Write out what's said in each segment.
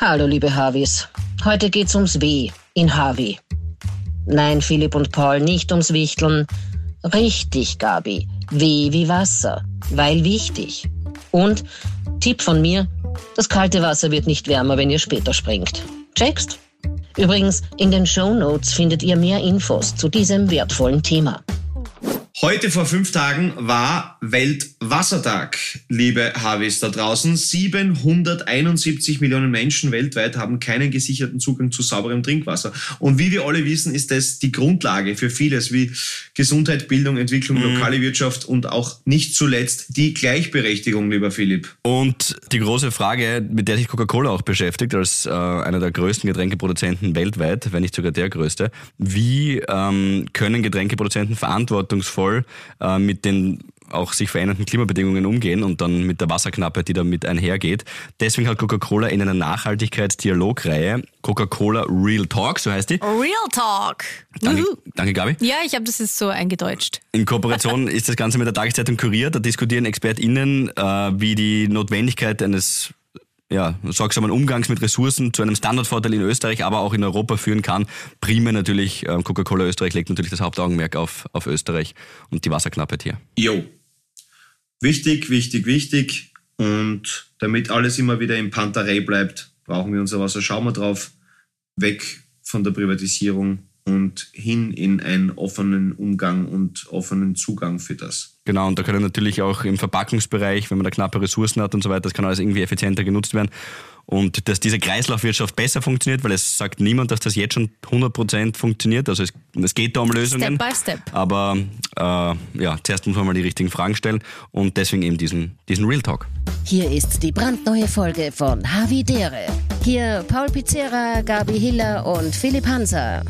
Hallo, liebe Harvis. Heute geht's ums W in Harvey. Nein, Philipp und Paul, nicht ums Wichteln. Richtig, Gabi. W wie Wasser. Weil wichtig. Und, Tipp von mir, das kalte Wasser wird nicht wärmer, wenn ihr später springt. Checkst? Übrigens, in den Show Notes findet ihr mehr Infos zu diesem wertvollen Thema. Heute vor fünf Tagen war Weltwassertag, liebe Harvis da draußen. 771 Millionen Menschen weltweit haben keinen gesicherten Zugang zu sauberem Trinkwasser. Und wie wir alle wissen, ist das die Grundlage für vieles wie Gesundheit, Bildung, Entwicklung, mhm. lokale Wirtschaft und auch nicht zuletzt die Gleichberechtigung, lieber Philipp. Und die große Frage, mit der sich Coca-Cola auch beschäftigt, als äh, einer der größten Getränkeproduzenten weltweit, wenn nicht sogar der größte, wie ähm, können Getränkeproduzenten verantwortungsvoll soll, äh, mit den auch sich verändernden Klimabedingungen umgehen und dann mit der Wasserknappheit, die damit einhergeht. Deswegen hat Coca-Cola in einer Nachhaltigkeitsdialogreihe Coca-Cola Real Talk, so heißt die. Real Talk. Danke, danke Gabi. Ja, ich habe das jetzt so eingedeutscht. In Kooperation ist das Ganze mit der Tageszeitung Kurier. Da diskutieren ExpertInnen, äh, wie die Notwendigkeit eines ja, sorgsamen Umgangs mit Ressourcen zu einem Standardvorteil in Österreich, aber auch in Europa führen kann. Primär natürlich, ähm, Coca-Cola Österreich legt natürlich das Hauptaugenmerk auf, auf Österreich und die Wasserknappheit hier. Jo. Wichtig, wichtig, wichtig. Und damit alles immer wieder im Panterei bleibt, brauchen wir unser Wasser. Schauen wir drauf. Weg von der Privatisierung und hin in einen offenen Umgang und offenen Zugang für das. Genau, und da können natürlich auch im Verpackungsbereich, wenn man da knappe Ressourcen hat und so weiter, das kann alles irgendwie effizienter genutzt werden. Und dass diese Kreislaufwirtschaft besser funktioniert, weil es sagt niemand, dass das jetzt schon 100% funktioniert. Also es, es geht da um Lösungen. Step by step. Aber äh, ja, zuerst muss man mal die richtigen Fragen stellen und deswegen eben diesen, diesen Real Talk. Hier ist die brandneue Folge von Havidere. Hier Paul Pizzera, Gabi Hiller und Philipp Hanser.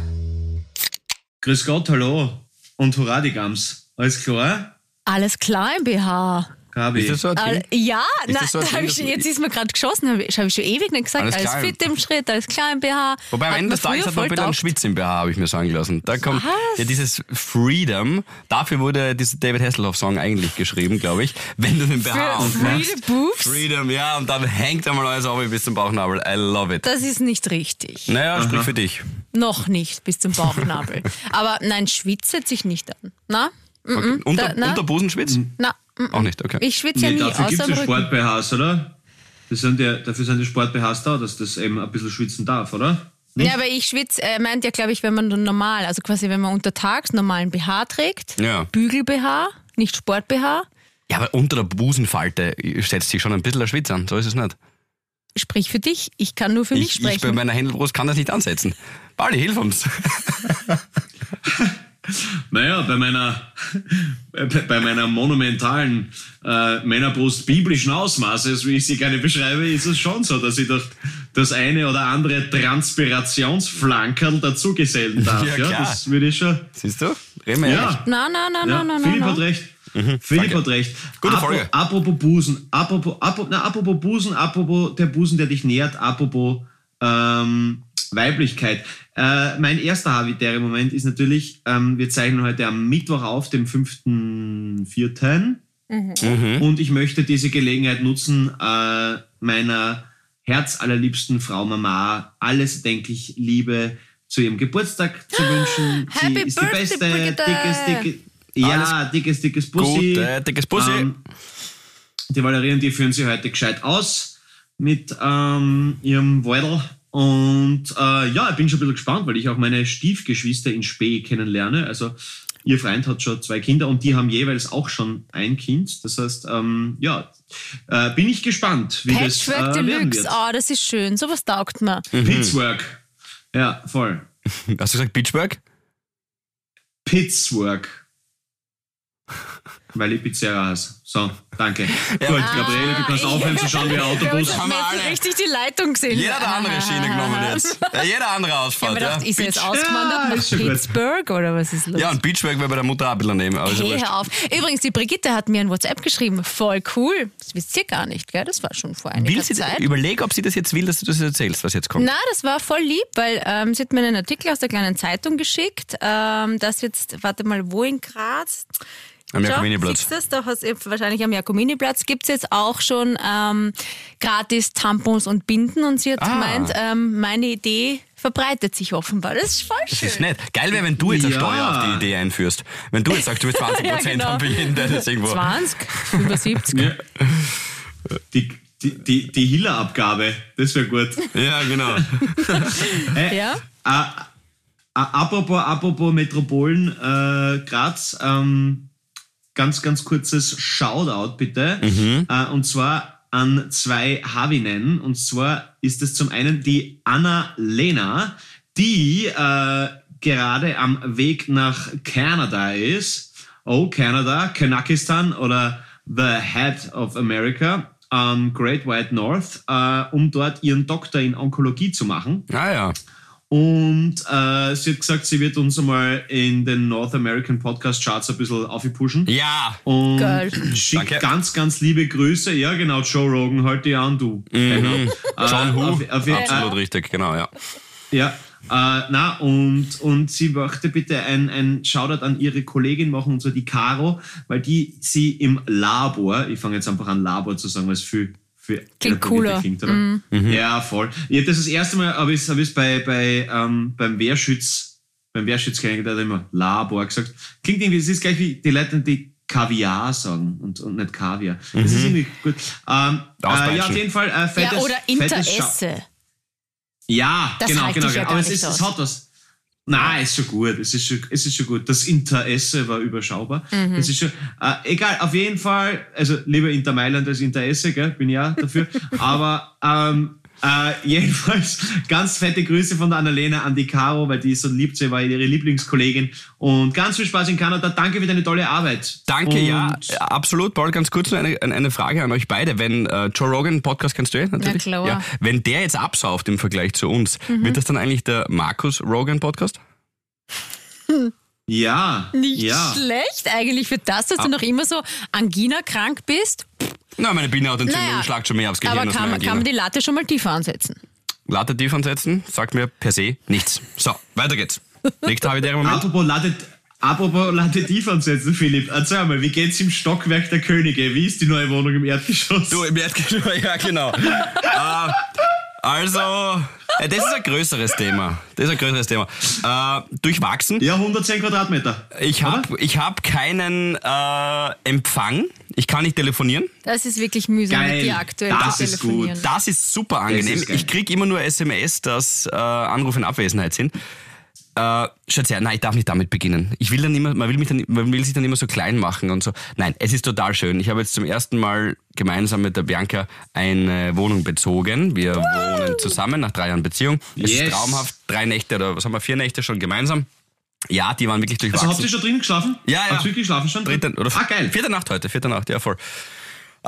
Grüß Gott, hallo und hurra die Gams. Alles klar? Alles klar im BH. Gabi. Ist das so ein All, Ding? ja, Ist na, das so ein da hab Ding, ich, dass- jetzt ist mir gerade geschossen, habe ich, hab ich schon ewig nicht gesagt. Alles Alles, klar. fit im Schritt, alles klar im BH. Wobei am Ende des Tages hat man bitte einen. Schwitz im BH, habe ich mir sagen lassen. Da kommt Was? ja dieses Freedom, dafür wurde dieser David Hasselhoff-Song eigentlich geschrieben, glaube ich. Wenn du den BH Für aufmachst. Free the Boobs? Freedom, ja, und dann hängt einmal alles auf bis zum Bauchnabel. I love it. Das ist nicht richtig. Naja, sprich für dich. Noch nicht bis zum Bauchnabel. Aber nein, Schwitz setze ich nicht an. Na? Okay. Unter, da- na? unter Busenschwitz? Na, mm, Auch nicht, okay. ich schwitze ja Nee, nie, dafür gibt außer es am ja. Sport-BHs, oder? Das sind ja, dafür sind die Sport-BHs da, dass das eben ein bisschen schwitzen darf, oder? Ja, aber ich schwitze, er meint ja, glaube ich, wenn man dann normal, also quasi wenn man untertags normalen BH trägt, Ja. Bügel-BH, nicht Sport-BH, Ja, aber unter der Busenfalte setzt sich schon ein bisschen der Schwitz an. So ist es nicht. sprich für dich, ich kann nur für mich Ich, ich bei sprechen. meiner Händelbrust kann das nicht ansetzen. Pauli, hilf uns. Naja, bei meiner, bei meiner monumentalen äh, Männerbrust biblischen Ausmaßes, wie ich sie gerne beschreibe, ist es schon so, dass ich doch das eine oder andere Transpirationsflankerl dazugesellen darf. Ja, ja, klar. das würde ich schon. Siehst du? Reden wir Ja, na, na, ja. na, na, Philipp hat recht. Philipp danke. hat recht. Gute Apro- Folge. Apropos Busen, apropos, apropos, na, apropos Busen, apropos der Busen, der dich nährt, apropos ähm, Weiblichkeit. Äh, mein erster habitäre Moment ist natürlich, ähm, wir zeichnen heute am Mittwoch auf, dem 5.4. Mhm. Und ich möchte diese Gelegenheit nutzen, äh, meiner herzallerliebsten Frau Mama alles denklich Liebe zu ihrem Geburtstag zu wünschen. Sie Happy ist Birthday, die beste, Brigitte! dickes, dickes, ja, dickes, dickes Bussi. Gut, äh, dickes Bussi. Ähm, die Valerie und die führen sie heute gescheit aus mit ähm, ihrem Weidel. Und äh, ja, ich bin schon ein bisschen gespannt, weil ich auch meine Stiefgeschwister in Spee kennenlerne. Also ihr Freund hat schon zwei Kinder und die haben jeweils auch schon ein Kind. Das heißt, ähm, ja, äh, bin ich gespannt, wie das äh, Patchwork werden Deluxe, wird. oh, das ist schön, sowas taugt mir. Pittsburgh. Ja, voll. Hast du gesagt Pitchwork? Pittsburgh. Weil ich Pizzeria heiße. So, danke. Gut, Gabriele, du kannst Ah, aufhören zu schauen wie ein Autobus. Haben wir alle. richtig die Leitung gesehen. Jeder hat eine andere Schiene genommen jetzt. Ja, jeder andere Ich Ausfahrt. mir gedacht, ja. ist er jetzt ausgewandert Ja, nach. Pittsburgh oder was ist los? Ja, und Pitchwork wäre bei der Mutter auch ein bisschen nehmen. Aber ist ja Hey, hör auf. Übrigens, die Brigitte hat mir ein WhatsApp geschrieben. Voll cool. Das wisst ihr gar nicht, gell? Das war schon vor einiger Will sie, Zeit. überleg, ob sie das jetzt will, dass du das erzählst, was jetzt kommt. Na, das war voll lieb, weil ähm, sie hat mir einen Artikel aus der kleinen Zeitung geschickt, ähm, dass jetzt, warte mal, wo in Graz? Am Jakominiplatz. siehst du das? Da hast du wahrscheinlich am Jakominiplatz gibt es jetzt auch schon ähm, gratis Tampons und Binden und sie hat Ah. gemeint, ähm, meine Idee verbreitet sich offenbar. Das ist voll Das schön. ist nett. Geil wäre, wenn du jetzt eine Ja. Steuer auf die Idee einführst. Wenn du jetzt sagst, du willst 20% Ja, genau. haben für jeden, der das irgendwo... 20, über 70. Ja. Die, die, die, die Hiller-Abgabe, das wäre gut. Ja, genau. Äh, Ja? äh, äh, apropos, apropos Metropolen äh, Graz, ähm, ganz, ganz kurzes Shoutout bitte. Äh, und zwar an zwei Havinen. Und zwar ist es zum einen die Anna Lena, die äh, gerade am Weg nach Kanada ist. Oh, Kanada, Kanakistan oder The Head of America am Great White North, äh, um dort ihren Doktor in Onkologie zu machen. Ah ja. Und äh, sie hat gesagt, sie wird uns einmal in den North American Podcast Charts ein bisschen aufpushen. Ja. Und Geil. schickt Danke. ganz, ganz liebe Grüße. Ja, genau, Joe Rogan, halt die an, du. Genau. Mhm. John Äh, Who. auf- auf- Absolut äh, richtig, genau, ja. ja, äh, na, und, und sie möchte bitte ein, ein Shoutout an ihre Kollegin machen, und zwar die Caro, weil die sie im Labor, ich fange jetzt einfach an Labor zu sagen, weil es viel, viel Klingt cooler. Klingt, oder? Mhm. Ja, voll. Ich hab das das erste Mal, habe ich es hab ich's bei, bei, ähm, beim Wehrschütz, beim Wehrschütz kennengelernt, der hat immer Labor gesagt. Klingt irgendwie, es ist gleich wie die Leute, die Kaviar sagen und, und nicht Kaviar. Das ist irgendwie gut. Ähm, äh, ja, auf jeden Fall. Äh, Ja, fettes, oder fettes Scha- Interesse. ja, Das genau, genau. ja genau. Aber es, ist, es hat was. Nein, ist schon gut. Es ist schon, es ist schon gut. Das Interesse war überschaubar. Mhm. Es ist schon, äh, egal, auf jeden Fall, also lieber Inter Mailand als Interesse, gell, bin ja dafür. Aber ähm, äh, jedenfalls ganz fette Grüße von der Annalena an die Caro, weil die ist so lieb, sie war ihre Lieblingskollegin. Und ganz viel Spaß in Kanada. Danke für deine tolle Arbeit. Danke, Und ja, absolut. Paul, ganz kurz noch eine, eine Frage an euch beide. Wenn äh, Joe Rogan, Podcast kennst du ja natürlich? klar. Ja, wenn der jetzt absauft im Vergleich zu uns, Mhm. wird das dann eigentlich der Markus Rogan Podcast? Ja, Nicht ja. schlecht eigentlich für das, dass Ah. du noch immer so Angina krank bist. Na, meine Bindehautentzündung Naja, schlagt schon mehr aufs Gehirn Aber kann, kann man die Latte schon mal tiefer ansetzen? Latte tief ansetzen, sagt mir per se nichts. So, weiter geht's. Nächster habitäre Moment. Apropos Latte, apropos Latte tief ansetzen, Philipp. Erzähl mal, wie geht's im Stockwerk der Könige? Wie ist die neue Wohnung im Erdgeschoss? Du, im Erdgeschoss, ja genau. äh, also, äh, das ist ein größeres Thema. Das ist ein größeres Thema. Äh, durchwachsen. Ja, 110 Quadratmeter. Ich habe ich hab keinen äh, Empfang. Ich kann nicht telefonieren. Das ist wirklich mühsam Geil. mit dir aktuell Das ist gut. telefonieren. Das ist super angenehm. ist ich krieg immer nur SMS, dass äh, Anrufe in Abwesenheit sind. Äh, schaut her, nein, ich darf nicht damit beginnen. Ich will dann immer, man will mich dann, man will sich dann immer so klein machen und so. Nein, es ist total schön. Ich habe jetzt zum ersten Mal gemeinsam mit der Bianca eine Wohnung bezogen. Wir wohnen zusammen nach drei Jahren Beziehung. Es Yes. ist traumhaft. Drei Nächte oder was haben wir, vier Nächte schon gemeinsam. Ja, die waren wirklich Also durchwachsen. habt ihr schon drin geschlafen? Ja, ja. Habt ihr wirklich geschlafen schon? Dritte, oder ah, geil. Vierte Nacht heute, vierte Nacht, ja voll.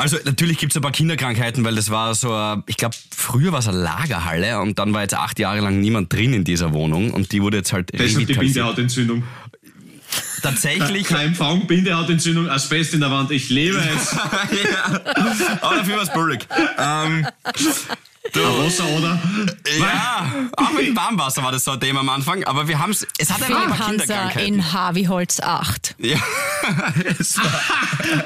Also natürlich gibt's ein paar Kinderkrankheiten, weil das war so, ein- ich glaube, früher war es eine Lagerhalle und dann war jetzt acht Jahre lang niemand drin in dieser Wohnung und die wurde jetzt halt Deshalb die. Bindehautentzündung. Tatsächlich, Kein Empfang, Bindehautentzündung, Asbest in der Wand. Ich lebe es. ja, aber dafür war es. Ähm, du, Wasser, oder? ja, auch mit dem Warmwasser war das so ein Thema am Anfang, aber wir haben es, es hat einfach Hanser Kinderkrankheiten. in Harveyholz 8. Ja,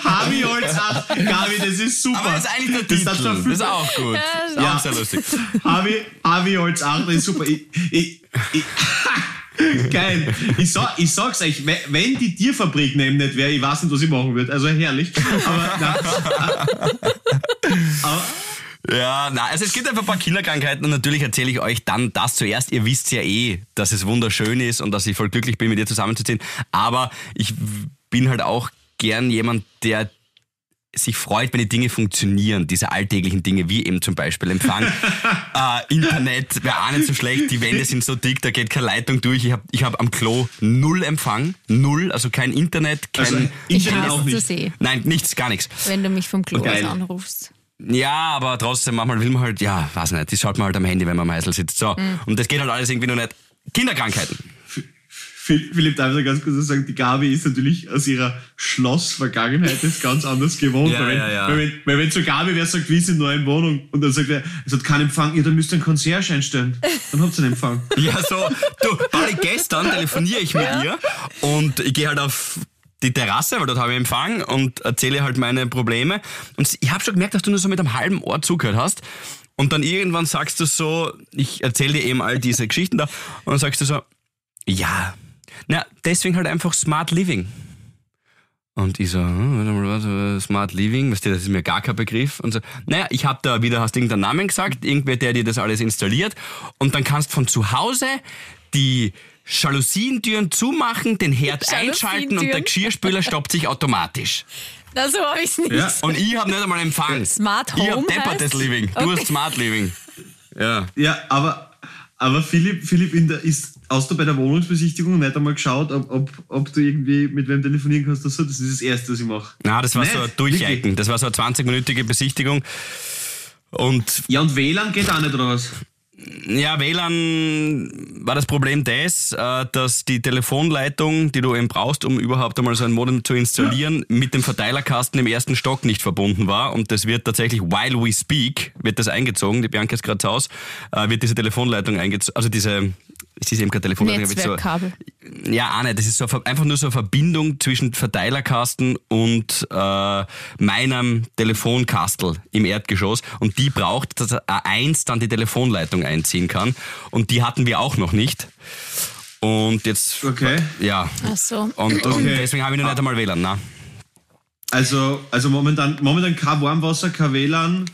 Harvey Holz 8. Gabi, das ist super. aber das ist eigentlich der Das Titel, das auf- ist auch gut. Das ist Ja. auch sehr lustig. Harvey, Harvey Holz 8 ist super. Ich, ich, ich, geil. Ich, sag, ich sag's euch, we- wenn die Tierfabrik neben nicht wäre, ich weiß nicht, was ich machen würde. Also herrlich. Aber, na, aber Ja, na, also es gibt einfach ein paar Kinderkrankheiten und natürlich erzähle ich euch dann das zuerst. Ihr wisst ja eh, dass es wunderschön ist und dass ich voll glücklich bin, mit dir zusammenzuziehen. Aber ich bin halt auch gern jemand, der sich freut, wenn die Dinge funktionieren, diese alltäglichen Dinge, wie eben zum Beispiel Empfang, äh, Internet, wäre auch nicht so schlecht, die Wände sind so dick, da geht keine Leitung durch. Ich habe ich hab am Klo null Empfang, null, also kein Internet, kein... Also, Ich Internet hasse auch zu nicht. sehen, Nein, nichts, gar nichts. wenn du mich vom Klo aus anrufst. Ja, aber trotzdem, manchmal will man halt, ja, weiß nicht, das schaut man halt am Handy, wenn man am Eisel sitzt. So, und das geht halt alles irgendwie noch nicht. Kinderkrankheiten. Phil- Philipp, darf ich noch ganz kurz sagen, die Gabi ist natürlich aus ihrer Schloss-Vergangenheit das ganz anders gewohnt. Ja, weil, wenn, ja, ja. Weil, wenn, weil wenn so Gabi wer sagt, wie ist in neuen Wohnung und dann sagt er, es hat keinen Empfang, ja, dann müsst ihr einen Concierge einstellen. Dann habt ihr einen Empfang. Ja, so, du, Pauli, gestern telefoniere ich mit ihr und ich gehe halt auf die Terrasse, weil dort habe ich Empfang und erzähle halt meine Probleme. Und ich habe schon gemerkt, dass du nur so mit einem halben Ohr zugehört hast. Und dann irgendwann sagst du so, ich erzähle dir eben all diese Geschichten da, und dann sagst du so, ja, na, deswegen halt einfach Smart Living. Und ich so, hm, äh, Smart Living, weißt du, das ist mir gar kein Begriff. Und so, naja, ich habe da wieder, hast irgendeinen Namen gesagt, irgendwer, der dir das alles installiert. Und dann kannst von zu Hause die Jalousientüren zumachen, den Herd einschalten und der? Geschirrspüler stoppt sich automatisch. Na, so habe ich es nicht. Ja. Und ich habe nicht einmal Empfang. Smart Ich hab Home deppertes? Living. Du Okay. hast Smart Living. Ja. Ja, aber, aber Philipp, Philipp in der, ist, hast du bei der Wohnungsbesichtigung nicht einmal geschaut, ob, ob, ob du irgendwie mit wem telefonieren kannst? oder so? Das ist das Erste, was ich mache. Na, das war Nicht? so ein Durcheiken. Das war so eine 20-minütige Besichtigung. Und Ja, und WLAN geht auch nicht, oder was? Ja, WLAN war das Problem das, äh, dass die Telefonleitung, die du eben brauchst, um überhaupt einmal so ein Modem zu installieren, mit dem Verteilerkasten im ersten Stock nicht verbunden war. Und das wird tatsächlich, while we speak, wird das eingezogen. Die Bianca ist gerade zu Hause, äh, wird diese Telefonleitung eingezogen. Also diese, es ist eben keine Telefonleitung, so, Netzwerkkabel. ja, auch nicht. Das ist so einfach nur so eine Verbindung zwischen Verteilerkasten und äh, meinem Telefonkastel im Erdgeschoss. Und die braucht, dass A1 dann die Telefonleitung einziehen kann. Und die hatten wir auch noch nicht. Und jetzt. Okay. Ja. Ach so. Und, und Okay. deswegen habe ich noch nicht einmal WLAN. Na. Also, also momentan, momentan kein Warmwasser, kein WLAN.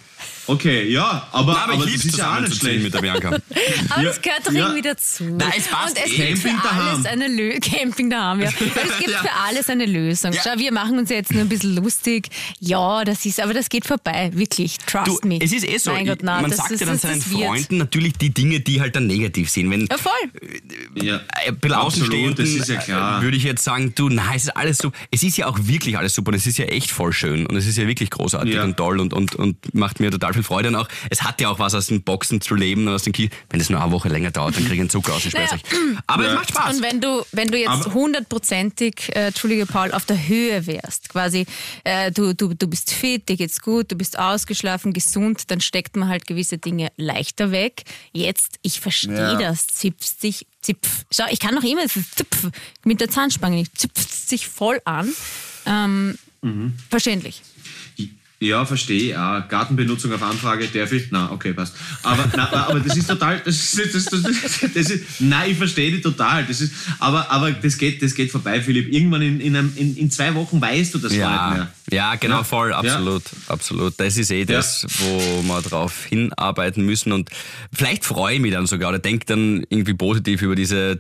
Okay, ja, aber, Na, aber, aber ich das liebe ist ja auch nicht zusammenzuziehen schlecht. mit der Bianca. Aber Ja, es gehört doch ja. irgendwie dazu. Nein, es passt Und es eh. gibt für Camping daheim. alles eine Lösung. Camping daheim, ja. Es gibt Ja. für alles eine Lösung. Ja. Schau, wir machen uns jetzt nur ein bisschen lustig. Ja, das ist, aber das geht vorbei. Wirklich. Trust Du, me. es ist eh so, Mein Gott, na, man das sagt ist, ja dann das, seinen das wird. Freunden natürlich die Dinge, die halt dann negativ sind. Wenn Ja, voll. Ja, ein bisschen Absolut, Außenstehenden, das ist ja klar. äh, würde ich jetzt sagen, du, nein, es ist alles super. Es ist ja auch wirklich alles super und es ist ja echt voll schön und es ist ja wirklich großartig Ja. und toll und, und, und macht mir total viel Freude und auch, es hat ja auch was aus den Boxen zu leben und aus den Ki Wenn es nur eine Woche länger dauert, dann kriege ich einen Zucker aus, ich schwör's euch. Aber es macht Spaß. Und wenn du, wenn du jetzt hundertprozentig, äh, Entschuldige Paul, auf der Höhe wärst, quasi, äh, du, du, du bist fit, dir geht's gut, du bist ausgeschlafen, gesund, dann steckt man halt gewisse Dinge leichter weg. Jetzt, ich verstehe Ja. das, zipft sich, zipf. Schau, ich kann noch immer das zipf mit der Zahnspange nicht, zipft sich voll an. Ähm, Mhm. Verständlich. Ja, verstehe. Ja, Gartenbenutzung auf Anfrage darf ich? Na, okay, passt. Aber, na, aber das ist total, das ist, das, das, das, ist, nein, ich verstehe dich total. Das ist, aber, aber das geht, das geht vorbei, Philipp. Irgendwann in, in, einem, in, in zwei Wochen weißt du das gar nicht ja, mehr. ja, genau, Ja. voll, Ja. absolut, absolut. Das ist eh das, wo wir drauf hinarbeiten müssen und vielleicht freue ich mich dann sogar oder denke dann irgendwie positiv über diese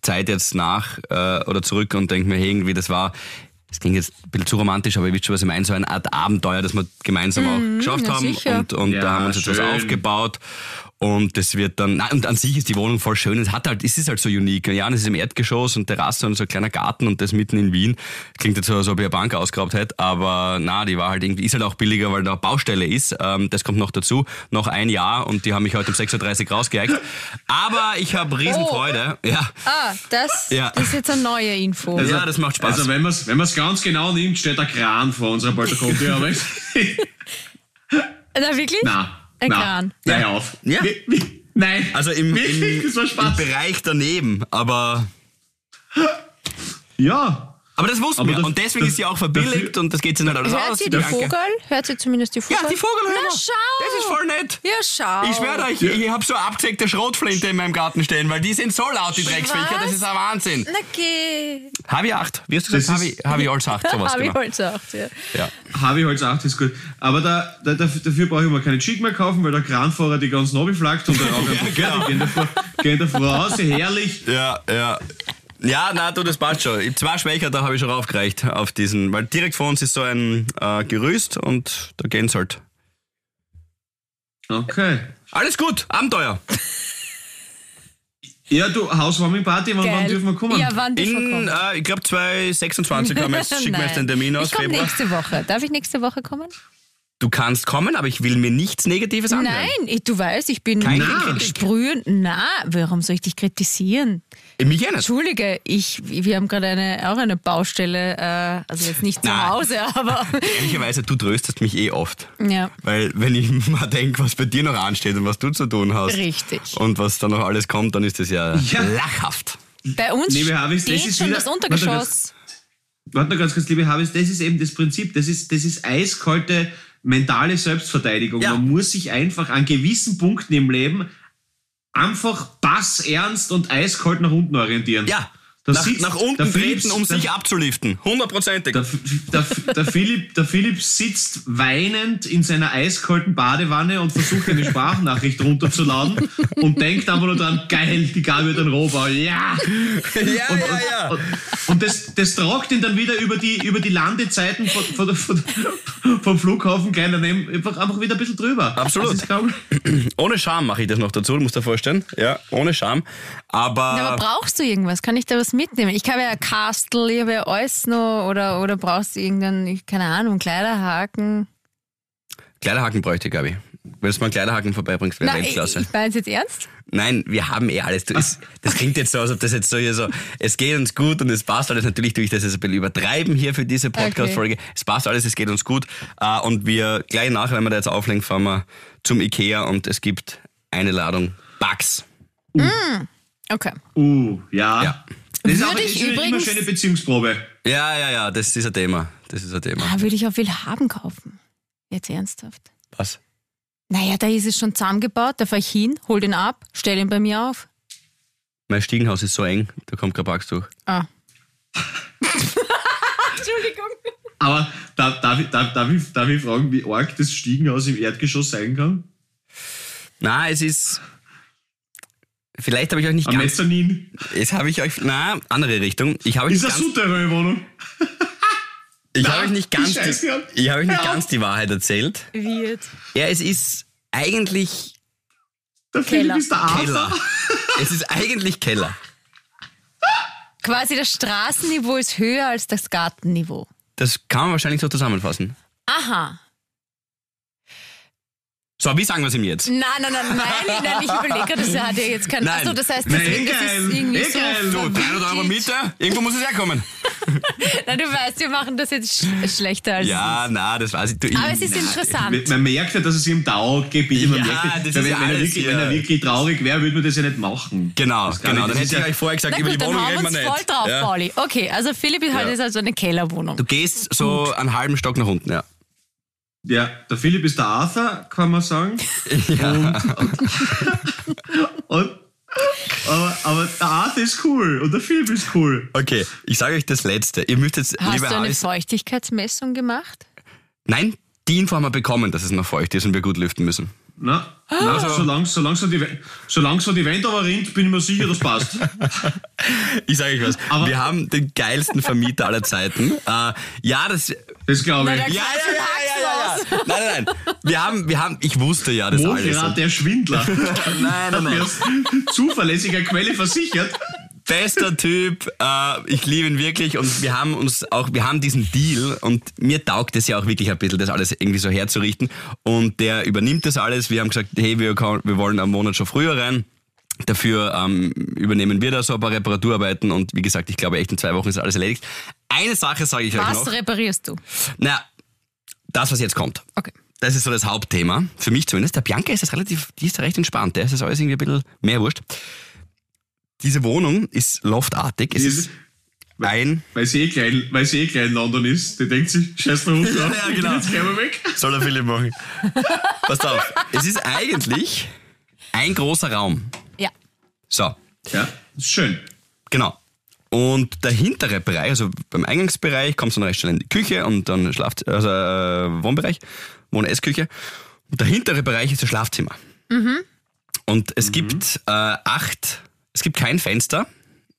Zeit jetzt nach äh, oder zurück und denke mir, hey, irgendwie, das war, das klingt jetzt ein bisschen zu romantisch, aber ihr wisst schon, was ich meine, so eine Art Abenteuer, das wir gemeinsam auch geschafft na haben sicher. und, und Ja, da haben wir uns jetzt was schön. aufgebaut und das wird dann, na, und an sich ist die Wohnung voll schön, es hat halt, es ist halt so unique. Ja, es ist im Erdgeschoss und Terrasse und so ein kleiner Garten und das mitten in Wien. Klingt jetzt so, als ob ich eine Bank ausgeraubt hätte, aber na, die war halt irgendwie, ist halt auch billiger, weil da Baustelle ist. Ähm, das kommt noch dazu. Noch ein Jahr und die haben mich heute um 6.30 Uhr rausgeeicht. Aber ich habe Riesenfreude. Ja. Ah, das, Ja. das ist jetzt eine neue Info. ja, das macht Spaß. Also wenn man es wenn man's ganz genau nimmt, steht ein Kran vor unserer Balkontür. Aber Na, wirklich? na, Ein na. Nein, Ja. auf. Ja. Wie, wie, nein. also im, im, das war im. Bereich daneben, aber Ja. Aber das wussten Aber wir das- und deswegen das- ist sie auch verbilligt dafür- und das geht sich nicht alles Hört aus. sie die Bianca. Vogel? Hört sie zumindest die Vogel? Ja, die Vogel hören Na schau! Das ist voll nett. Ja, schau. Ich schwöre euch, ich, ich habe so abgesägte Schrotflinte in meinem Garten stehen, weil die sind so laut, die Drecksviecher, das ist ein Wahnsinn. Na geh. Habe ich acht. Wie hast du gesagt? Das Habe ich, habe ich alles acht, sowas Hab ich genau. halt gesagt, ja. Ja. Habe ich auch, das ist gut. Aber da, da, dafür, dafür brauche ich mir keine Chick mehr kaufen, weil der Kranfahrer die ganzen Navi flaggt und der Rauch einfach fertig. Gehen davor, gehen davor raus, herrlich. Ja, ja. Ja, na du, das passt schon. Ich Zwei Schwächer, da habe ich schon raufgereicht auf diesen, weil direkt vor uns ist so ein äh, Gerüst und da gehen's halt. Okay. Alles gut, Abenteuer. Ja, du, Housewarming-Party, wann, wann dürfen wir kommen? Ja, wann dürfen wir In, kommen? äh, ich glaube 2026 haben wir jetzt, schicken wir jetzt den Termin aus, Ich komme Februar. nächste Woche. Darf ich nächste Woche kommen? Du kannst kommen, aber ich will mir nichts Negatives anhören. Nein, ich, du weißt, ich bin Keine ich Kritik. sprühen. Na, warum soll ich dich kritisieren? Mich ja nicht. Entschuldige, ich, wir haben gerade eine, auch eine Baustelle, äh, also jetzt nicht zu Nein. Hause, aber Ehrlicherweise, du tröstest mich eh oft. ja. Weil wenn ich mal denke, was bei dir noch ansteht und was du zu tun hast. Richtig. Und was da noch alles kommt, dann ist das ja, Ja. lachhaft. Bei uns das steht ist schon wieder- das Untergeschoss. warte noch ganz kurz, liebe Habis, das ist eben das Prinzip, das ist, das ist eiskalte mentale Selbstverteidigung. Ja. Man muss sich einfach an gewissen Punkten im Leben einfach bassernst und eiskalt nach unten orientieren. Ja. Nach, sitzt- nach unten treten, um der- sich abzuliften. Hundertprozentig. Der, der, der, Philipp, der Philipp sitzt weinend in seiner eiskalten Badewanne und versucht eine Sprachnachricht runterzuladen und denkt aber nur dran, geil, die Gabi hat einen Rohbau, ja! Ja, Und, ja, ja. und, und das, das tragt ihn dann wieder über die, über die Landezeiten von, von, von, vom Flughafen gleich daneben einfach, einfach wieder ein bisschen drüber. Absolut. Glaub ich, Ohne Scham mache ich das noch dazu, du musst dir vorstellen. Ja, ohne Scham. Aber, Ja, aber brauchst du irgendwas? Kann ich da was mitnehmen? Ich habe ja ein Kastel, ich habe ja alles noch. Oder, oder brauchst du irgendeinen, keine Ahnung, Kleiderhaken? Kleiderhaken bräuchte ich, glaube ich. Wenn du mal einen Kleiderhaken vorbeibringst, wäre ich, Weltklasse. ich meine es jetzt ernst? Nein, wir haben eh alles. Du, es, das klingt jetzt so, als ob das jetzt so hier so, es geht uns gut und es passt alles. Natürlich tue ich das jetzt ein bisschen übertreiben hier für diese Podcast-Folge. Es passt alles, es geht uns gut. Äh, Und wir gleich nachher, wenn wir da jetzt auflegen, fahren wir zum Ikea und es gibt eine Ladung Bugs. Okay. uh, ja. Ja. Das ist Würde aber ich ist immer eine übrigens- schöne Beziehungsprobe. Ja, ja, ja, das ist ein Thema. Das ist ein Thema. Ah, würde ich auch viel haben kaufen. Jetzt ernsthaft. Was? Naja, da ist es schon zusammengebaut, da fahre ich hin, hol den ab, stell ihn bei mir auf. Mein Stiegenhaus ist so eng, da kommt kein Bugs durch. Ah. Entschuldigung. Aber darf, darf, ich, darf, darf, ich, darf ich fragen, wie arg das Stiegenhaus im Erdgeschoss sein kann? Na, es ist. Vielleicht habe ich euch nicht Am ganz. Mezzanin? Jetzt habe ich euch. Na, andere Richtung. Ich habe euch Ist nicht eine ganz, Souterrain-Wohnung? ich habe euch nicht die ganz, ja. ich habe euch nicht Ja. ganz die Wahrheit erzählt. Wie jetzt? Ja, es ist eigentlich Der Keller. ist der Arthur. Keller. es ist eigentlich Keller. Quasi das Straßenniveau ist höher als das Gartenniveau. Das kann man wahrscheinlich so zusammenfassen. Aha. So, wie sagen wir es ihm jetzt? Nein, nein, nein, nein, nein, ich überlege, gerade, das hat ja jetzt kein. Nein. Achso, das heißt, Nein, deswegen, das ist irgendwie eh so. Du, 300 Euro. Miete, irgendwo muss es herkommen. Nein, du weißt, wir machen das jetzt sch schlechter als. Ja, na, das weiß ich. Du, ich Aber es ist interessant. Man merkt ja, dass es ihm taugt, gebe ich. Man Ja, merkt, das ist wenn, ja wenn, er alles wirklich, hier. wenn er wirklich traurig wäre, würde man das ja nicht machen. Genau, genau. Dann das hätte ist ich ja- euch vorher gesagt, Na über gut, die Wohnung reden wir nicht. voll drauf, Ja. Pauli. Okay, also Philipp hat Ja. jetzt also eine Kellerwohnung. Du gehst so einen halben Stock nach unten, ja. Ja, der Philipp ist der Arthur, kann man sagen. Und, aber, aber der Arthur ist cool und der Philipp ist cool. Okay, ich sage euch das Letzte. Ihr müsst jetzt, Hast du eine Alice, Feuchtigkeitsmessung gemacht? Nein, die Info haben wir bekommen, dass es noch feucht ist und wir gut lüften müssen. Na, na solange, solange, so die, solange so die Wand aber rinnt, bin ich mir sicher, das passt. Ich sage euch was, Aber- wir haben den geilsten Vermieter aller Zeiten. Äh, ja, das... Das glaube ich. Na, Ja, ja, ja, ja, ja, ja. Nein, nein, nein. Wir haben, wir haben, ich wusste ja das alles. Mohirat, der Schwindler. Nein, nein, nein. zuverlässiger Quelle versichert. Bester Typ, äh, ich liebe ihn wirklich und wir haben uns auch, wir haben diesen Deal und mir taugt es ja auch wirklich ein bisschen, das alles irgendwie so herzurichten und der übernimmt das alles. Wir haben gesagt, hey, wir, kann- wir wollen einen Monat schon früher rein. Dafür ähm, übernehmen wir da so ein paar Reparaturarbeiten und wie gesagt, ich glaube echt in zwei Wochen ist alles erledigt. Eine Sache sage ich euch Was noch. reparierst du? Na, das, was jetzt kommt. Okay. Das ist so das Hauptthema. Für mich zumindest. Der Bianca ist das relativ, die ist da recht entspannt. Der ist das alles irgendwie ein bisschen mehr wurscht. Diese Wohnung ist loftartig. Es ist ein, Weil sie eh klein, weil sie eh klein in London ist. Die denkt sich, scheiß drauf, Ja, ja, genau. jetzt gehen wir weg. soll der Philipp machen. Pass auf. Es ist eigentlich ein großer Raum. Ja. So, Ja, ist schön. genau. Und der hintere Bereich, also beim Eingangsbereich, kommst du dann recht schnell in die Küche und dann Schlaf, also äh, Wohnbereich, Wohn-Essküche. Und der hintere Bereich ist das Schlafzimmer. Und es gibt äh, acht, es gibt kein Fenster,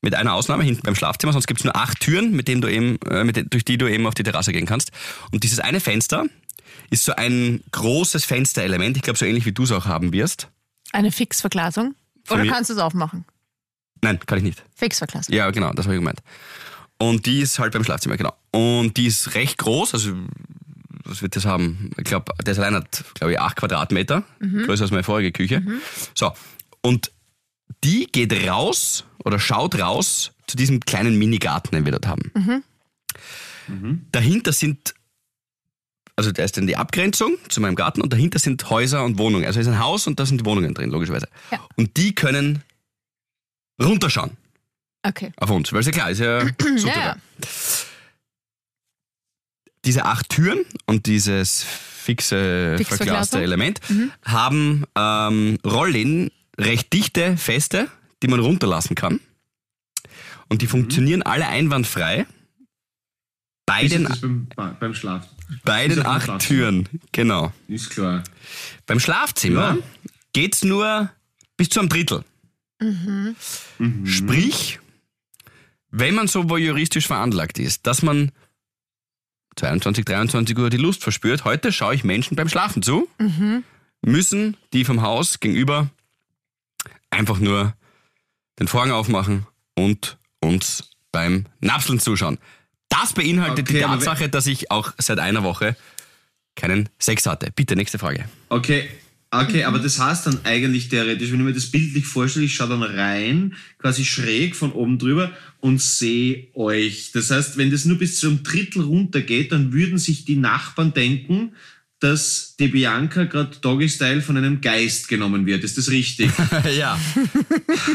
mit einer Ausnahme hinten beim Schlafzimmer, sonst gibt es nur acht Türen, mit denen du eben, äh, mit, durch die du eben auf die Terrasse gehen kannst. Und dieses eine Fenster ist so ein großes Fensterelement, ich glaube so ähnlich wie du es auch haben wirst. Eine Fixverglasung? Oder kannst du es aufmachen? Nein, kann ich nicht. Fixverglasung. Ja, genau, das habe ich gemeint. Und die ist halt beim Schlafzimmer, genau. Und die ist recht groß, also was wird das haben? Ich glaube, das allein hat, glaube ich, acht Quadratmeter, größer als meine vorige Küche. So, und die geht raus oder schaut raus zu diesem kleinen Minigarten, den wir dort haben. Dahinter sind, also da ist dann die Abgrenzung zu meinem Garten und dahinter sind Häuser und Wohnungen. Also es ist ein Haus und da sind die Wohnungen drin, logischerweise. Ja. Und die können runterschauen Okay. auf uns, weil ist ja klar, ist ja super. Ja, ja. diese acht Türen und dieses fixe Fix verglaste. Element haben ähm, Rollläden recht dichte Feste, die man runterlassen kann. Und die funktionieren alle einwandfrei bei Ist den, beim, beim Schlaf? bei ist den acht Schlafen? Türen. Genau. Ist klar. Beim Schlafzimmer Ja. geht's nur bis zu einem Drittel. Mhm. Sprich, wenn man so voyeuristisch veranlagt ist, dass man 22, 23 Uhr die Lust verspürt, heute schaue ich Menschen beim Schlafen zu, müssen die vom Haus gegenüber einfach nur den Vorhang aufmachen und uns beim Napseln zuschauen. Das beinhaltet die Okay, aber Tatsache, dass ich auch seit einer Woche keinen Sex hatte. Bitte, nächste Frage. Okay, okay, aber das heißt dann eigentlich theoretisch, wenn ich mir das bildlich vorstelle, ich schaue dann rein, quasi schräg von oben drüber und sehe euch. Das heißt, wenn das nur bis zu einem Drittel runtergeht, dann würden sich die Nachbarn denken, dass die Bianca gerade Doggy-Style von einem Geist genommen wird. Ist das richtig? ja,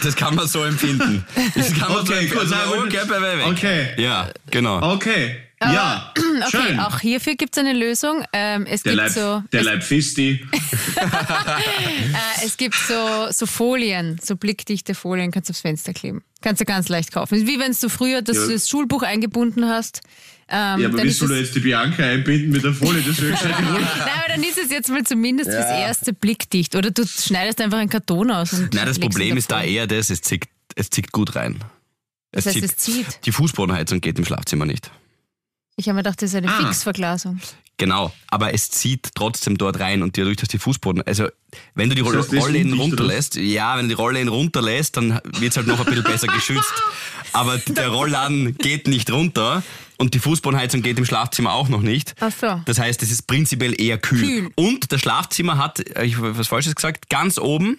das kann man so empfinden. Das kann man Okay, so gut, empfinden. na, okay, bei weg. Okay. Ja, genau. Okay. ja, Okay, schön. auch hierfür gibt es eine Lösung. Ähm, es, der gibt Leib, so, der es, Leib Fisti. äh, es gibt so, so Folien, so blickdichte Folien, kannst du aufs Fenster kleben. Kannst du ganz leicht kaufen. Wie wenn du früher das, Ja. das Schulbuch eingebunden hast. Ähm, Ja, aber dann wie ist soll es- er jetzt die Bianca einbinden mit der Folie? Das. Nein, aber dann ist es jetzt mal zumindest fürs erste blickdicht. Oder du schneidest einfach einen Karton aus. Und Nein, das Problem ist da eher das, es zieht, es zieht gut rein. Das heißt, es zieht. Die Fußbodenheizung geht im Schlafzimmer nicht. Ich habe mir gedacht, das ist eine Ah. Fixverglasung. Genau, aber es zieht trotzdem dort rein und dadurch, dass die Fußboden, also wenn du die Roll heißt, das ist Rollläden undicht, oder runterlässt, ja, wenn du die Rollläden runterlässt, dann wird's halt noch ein bisschen besser geschützt. Aber der Rollladen geht nicht runter und die Fußbodenheizung geht im Schlafzimmer auch noch nicht. Ach so. Das heißt, es ist prinzipiell eher kühl. Kühl. Und das Schlafzimmer hat, äh, ich habe was Falsches gesagt, ganz oben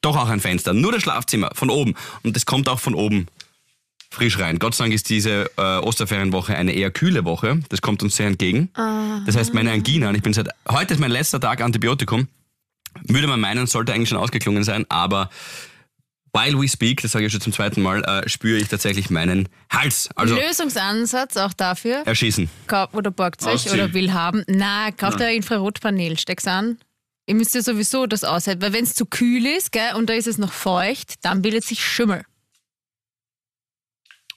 doch auch ein Fenster. Nur das Schlafzimmer von oben. Und das kommt auch von oben frisch rein. Gott sei Dank ist diese äh, Osterferienwoche eine eher kühle Woche. Das kommt uns sehr entgegen. Das heißt, meine Angina, und ich bin seit, heute ist mein letzter Tag Antibiotikum, würde man meinen, sollte eigentlich schon ausgeklungen sein, aber while we speak, das sage ich schon zum zweiten Mal, äh, spüre ich tatsächlich meinen Hals. Also Lösungsansatz auch dafür, erschießen. kauft oder borgt euch oder will haben. Na, kauft ein Infrarotpanel, steck's an. Ihr müsst ja sowieso das aushalten, weil wenn es zu kühl ist gell, und da ist es noch feucht, dann bildet sich Schimmel.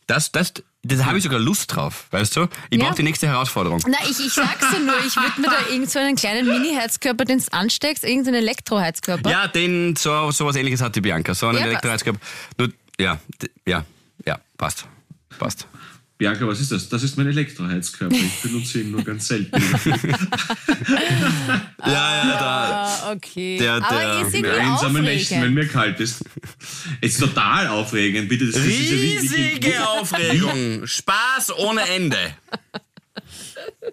Das, das, das habe ich sogar Lust drauf, weißt du? Ich Ja. brauche die nächste Herausforderung. Na, ich, ich sag's dir nur, ich würde mir da irgend so einen kleinen Mini-Heizkörper, den du ansteckst, irgendeinen Elektroheizkörper. Ja, den, so, so was ähnliches hat die Bianca. So einen Ja, Elektroheizkörper. Nur, ja, ja, ja, passt. Passt. Bianca, was ist das? Das ist mein Elektroheizkörper. Ich benutze ihn nur ganz selten. Ja, ja, da. Ah, okay. Der- Aber der- ist Mit irgendwie einsamen Nächten, wenn mir kalt ist. Es ist total aufregend. Bitte, das, ist ja wie, wie, Aufregung. Spaß ohne Ende.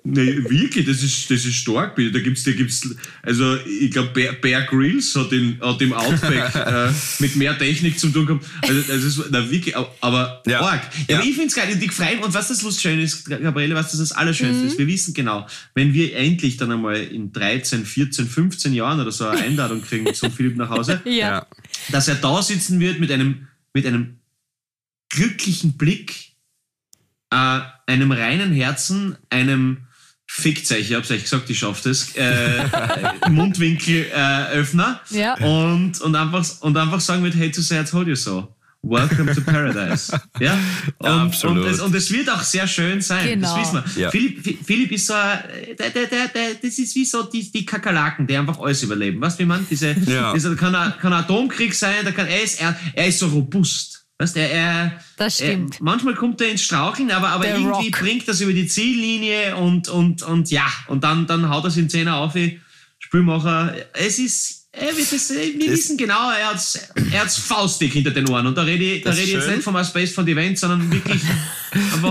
Nee, wirklich, das ist, das ist stark, bitte. Da gibt's, da gibt's, also ich glaube, Bear, Bear Grylls hat, in, hat im Outback äh, mit mehr Technik zu tun gehabt. Also, also es ist, na, wirklich, aber Ja. arg. Ja, Ja. Aber ich find's geil, die freuen und was das Lust schön ist, Gabriele, was das das Allerschönste ist, wir wissen genau, wenn wir endlich dann einmal in 13, 14, 15 Jahren oder so eine Einladung kriegen zum Philipp nach Hause, Ja. dass er da sitzen wird mit einem, mit einem glücklichen Blick, äh, einem reinen Herzen, einem Fickt euch, ich hab's euch gesagt, ich schaff das, äh, Mundwinkelöffner äh, Öffner Ja. und, und, einfach, und einfach sagen wird, hey, to say I told you so. Welcome to Paradise. ja? Und, Absolut. Und es, und es wird auch sehr schön sein. Genau. Das wissen wir. Ja. Philipp, Philipp ist so, ein- der, der, der, der, das ist wie so die, die Kakerlaken, die einfach alles überleben. Weißt du, wie man? Diese, Ja. dieser, kann, ein, kann ein Atomkrieg sein, da kann, er, ist, er, er ist so robust. Weißt du, er, er, Das stimmt. Er, manchmal kommt er ins Straucheln, aber, aber Der irgendwie Rock. bringt das über die Ziellinie und, und, und ja, und dann, dann haut er es in Zehner auf wie Spielmacher. Es ist, es, wir wissen genau, er hat's, er hat's faustdick hinter den Ohren. Und da rede ich, da rede ich jetzt nicht vom Space von Event, sondern wirklich.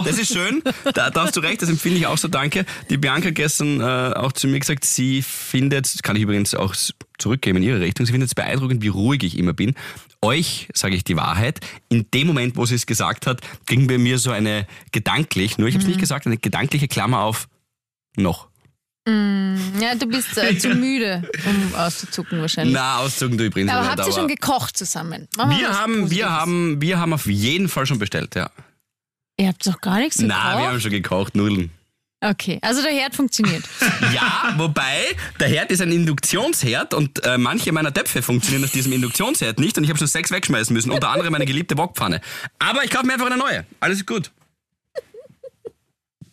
Das ist schön, da, da hast du recht, das empfinde ich auch so, danke. Die Bianca gestern äh, auch zu mir gesagt, sie findet, das kann ich übrigens auch zurückgeben in ihre Richtung, sie findet es beeindruckend, wie ruhig ich immer bin. Euch sage ich die Wahrheit, in dem Moment, wo sie es gesagt hat, ging bei mir so eine gedanklich, nur ich habe es nicht gesagt, eine gedankliche Klammer auf noch. Ja, du bist äh, zu müde, um auszuzucken wahrscheinlich. Na, auszogen du übrigens. aber nicht, habt ihr schon gekocht zusammen? Machen wir haben, wir haben, wir haben auf jeden Fall schon bestellt, ja. Ihr habt doch gar nichts gekocht? Na, wir haben schon gekocht, Nudeln. Okay, also der Herd funktioniert. Ja, wobei der Herd ist ein Induktionsherd und äh, manche meiner Töpfe funktionieren auf diesem Induktionsherd nicht und ich habe schon sechs wegschmeißen müssen, unter anderem meine geliebte Wokpfanne. Aber ich kaufe mir einfach eine neue. Alles ist gut.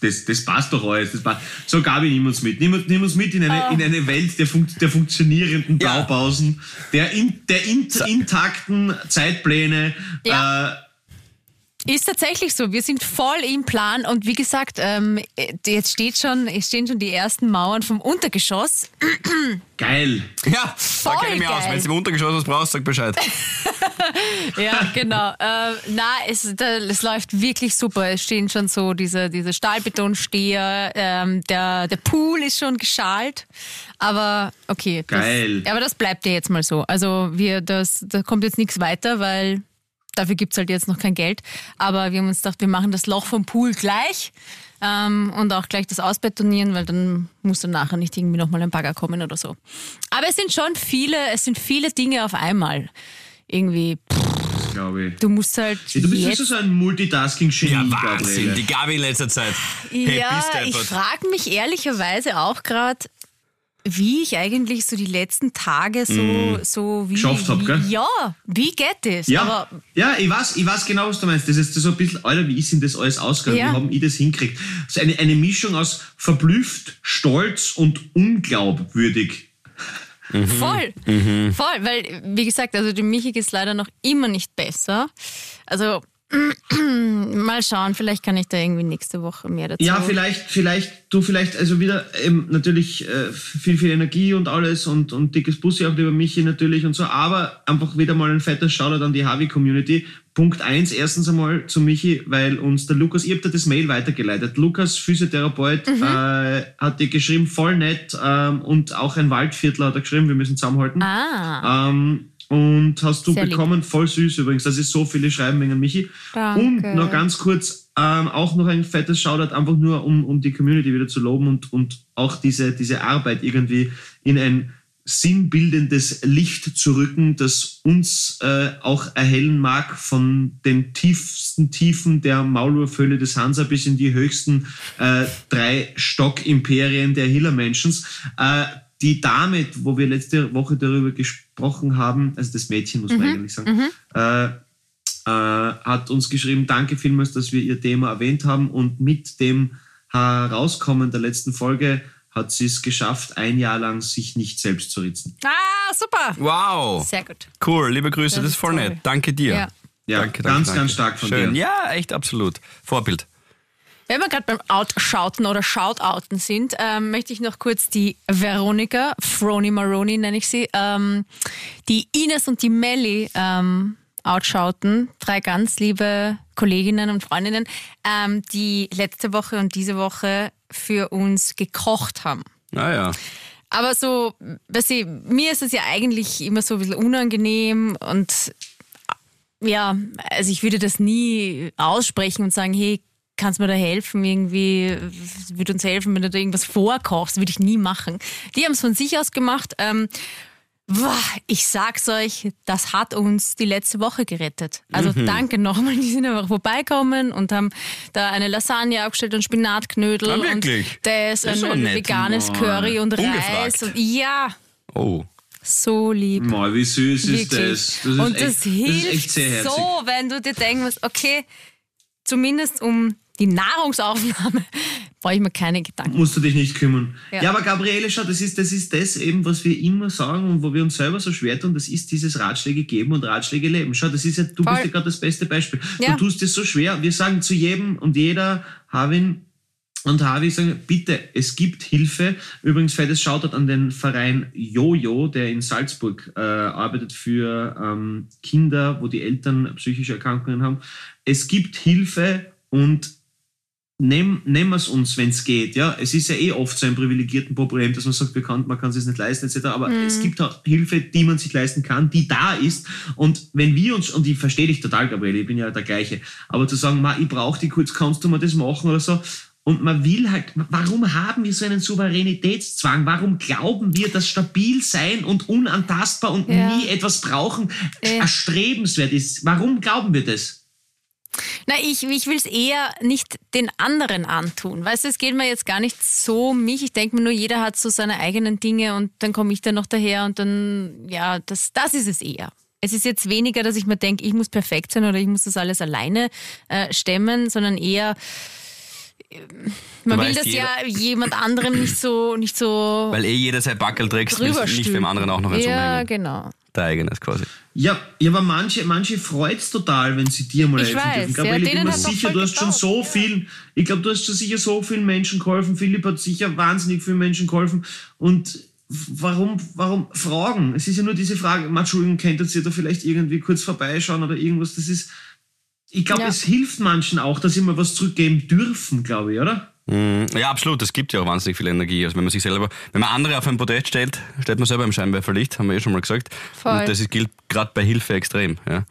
Das, das passt doch alles. Das passt. So, Gabi, nimm uns mit. Nimm, uns- nimm uns mit in eine, in eine Welt der, fun der funktionierenden Ja. Blaupausen, der, in, der in, intakten Zeitpläne. Ja. Äh, Ist tatsächlich so. Wir sind voll im Plan und wie gesagt, ähm, jetzt steht schon, es stehen schon die ersten Mauern vom Untergeschoss. geil. Ja, Voll da kenne ich mich aus. geil. Wenn du im Untergeschoss was brauchst, sag Bescheid. Ja, genau. äh, na, es, da, es läuft wirklich super. Es stehen schon so diese, diese Stahlbetonsteher. Ähm, der, der Pool ist schon geschalt. Aber okay. Das, Geil. Aber das bleibt ja jetzt mal so. Also wir, das, da kommt jetzt nichts weiter, weil dafür gibt's halt jetzt noch kein Geld. Aber wir haben uns gedacht, wir machen das Loch vom Pool gleich. Ähm, und auch gleich das ausbetonieren, weil dann muss dann nachher nicht irgendwie nochmal ein Bagger kommen oder so. Aber es sind schon viele, es sind viele Dinge auf einmal. Irgendwie, pff, Glaube ich. du musst halt Ja, du bist jetzt so ein Multitasking-Genie, Ja, Gabriele. Wahnsinn. Die Gabi in letzter Zeit. Hey, Ja, ich frage mich ehrlicherweise auch gerade, wie ich eigentlich so die letzten Tage so, so wie. Geschafft hab, wie, gell? Ja, wie geht das? Ja, Aber ja ich, weiß, ich weiß genau, was du meinst. Das ist so ein bisschen, Alter, wie ist denn das alles ausgegangen? Ja. Wie haben ich das hinkriegt? So eine, eine Mischung aus verblüfft, stolz und unglaubwürdig. voll, Mhm. voll, weil, wie gesagt, also dem Michi ist leider noch immer nicht besser. Also, mal schauen, vielleicht kann ich da irgendwie nächste Woche mehr dazu. Ja, vielleicht, vielleicht, du vielleicht, also wieder ähm, natürlich äh, viel, viel Energie und alles und, und dickes Bussi auch lieber Michi natürlich und so, aber einfach wieder mal ein fetter Shoutout an die Harvey-Community. Punkt eins, erstens einmal zu Michi, weil uns der Lukas, ich hab dir das Mail weitergeleitet. Lukas, Physiotherapeut, äh, hat dir geschrieben, voll nett ähm, und auch ein Waldviertler hat er geschrieben, wir müssen zusammenhalten. Ah, Ähm, und hast du Sehr lieb. bekommen, voll süß übrigens, dass ist so viele schreiben wegen Michi. Danke. Und noch ganz kurz, ähm, auch noch ein fettes Shoutout, einfach nur um, um die Community wieder zu loben und, und auch diese, diese Arbeit irgendwie in ein sinnbildendes Licht zu rücken, das uns äh, auch erhellen mag von den tiefsten Tiefen der Maulwurfhöhle des Hansa bis in die höchsten äh, drei Stockimperien der Hillermenschens. Äh, die Dame, wo wir letzte Woche darüber gesprochen haben, also das Mädchen muss man eigentlich sagen, äh, äh, hat uns geschrieben, danke vielmals, dass wir ihr Thema erwähnt haben und mit dem Herauskommen der letzten Folge hat sie es geschafft, ein Jahr lang sich nicht selbst zu ritzen. ah super. Wow. Sehr gut. Cool, liebe Grüße, Das das, ist voll toll. nett. Danke dir. Ja. Ja, danke, ganz, danke, ganz stark von Schön. dir. Ja, echt absolut. Vorbild. Wenn wir gerade beim Outshouten oder Shoutouten sind, ähm, möchte ich noch kurz die Veronika, Froni Maroni nenne ich sie, ähm, die Ines und die Melli ähm, outshouten. Drei ganz liebe Kolleginnen und Freundinnen, ähm, die letzte Woche und diese Woche für uns gekocht haben. Naja. Aber so, weißt du, mir ist es ja eigentlich immer so ein bisschen unangenehm und ja, also ich würde das nie aussprechen und sagen, hey, kannst du mir da helfen? Irgendwie würde uns helfen, wenn du da irgendwas vorkochst. Würde ich nie machen. Die haben es von sich aus gemacht. Ähm, boah, ich sag's euch, das hat uns die letzte Woche gerettet. Also danke nochmal. Die sind einfach vorbeikommen und haben da eine Lasagne aufgestellt und Spinatknödel Ah, und wirklich? das, Das ist ein nett. veganes Oh. Curry und Ungefragt. Reis. Und, ja, Oh. so lieb. Mal, wie süß ist Wirklich. das? Das ist, und echt, das das hilft ist echt sehr herzig. so, wenn du dir denken musst, okay, zumindest um die Nahrungsaufnahme brauche ich mir keine Gedanken. musst du dich nicht kümmern. Ja, Ja. aber Gabriele, schau, das ist, das ist das eben, was wir immer sagen und wo wir uns selber so schwer tun, das ist dieses Ratschläge geben und Ratschläge leben. Schau, das ist ja, du Voll. bist ja gerade das beste Beispiel. Ja. Du tust es so schwer. Wir sagen zu jedem und jeder, Havin und Harvey sagen, bitte, es gibt Hilfe. Übrigens, fettes Shoutout an den Verein Jojo, der in Salzburg äh, arbeitet für ähm, Kinder, wo die Eltern psychische Erkrankungen haben. Es gibt Hilfe und nehmen nehmen wir es uns, wenn es geht. Ja, es ist ja eh oft so ein privilegierten Problem, dass man sagt, wir kann, man kann es sich nicht leisten etc. Aber es gibt auch Hilfe, die man sich leisten kann, die da ist. Und wenn wir uns und ich verstehe dich total, Gabriele, ich bin ja der gleiche, aber zu sagen, ma, ich brauche die kurz, kannst du mir das machen oder so. Und man will halt, warum haben wir so einen Souveränitätszwang? Warum glauben wir, dass stabil sein und unantastbar und Ja. nie etwas brauchen Ja. erstrebenswert ist? Warum glauben wir das? Na, ich, ich will es eher nicht den anderen antun. Weißt du, es geht mir jetzt gar nicht so um mich. Ich denke mir nur, jeder hat so seine eigenen Dinge und dann komme ich dann noch daher und dann, ja, das, das ist es eher. Es ist jetzt weniger, dass ich mir denke, ich muss perfekt sein oder ich muss das alles alleine äh, stemmen, sondern eher, äh, man will das ja jemand anderem nicht so, nicht so Weil eh jeder sein Backel trägt, nicht dem anderen auch noch eins Ja, umhängen. genau. Dein eigenes quasi. Ja, ja, aber manche, manche freut's total, wenn sie dir mal Ich helfen weiß, dürfen. ja, Gabriele, ich bin mir sicher, du hast schon so ja. vielen, ich glaube, du hast schon sicher so vielen Menschen geholfen. Philipp hat sicher wahnsinnig vielen Menschen geholfen. Und warum, warum fragen? Es ist ja nur diese Frage, Entschuldigung, könntet ihr da vielleicht irgendwie kurz vorbeischauen oder irgendwas? Das ist, ich glaube, Ja. es hilft manchen auch, dass sie mal was zurückgeben dürfen, glaube ich, oder? Mhm. Ja, absolut. Es gibt ja auch wahnsinnig viel Energie. Also wenn man sich selber, wenn man andere auf ein Podest stellt, stellt man selber im Scheinwerferlicht, haben wir eh schon mal gesagt. Voll. Und das ist, gilt gerade bei Hilfe extrem. Ja.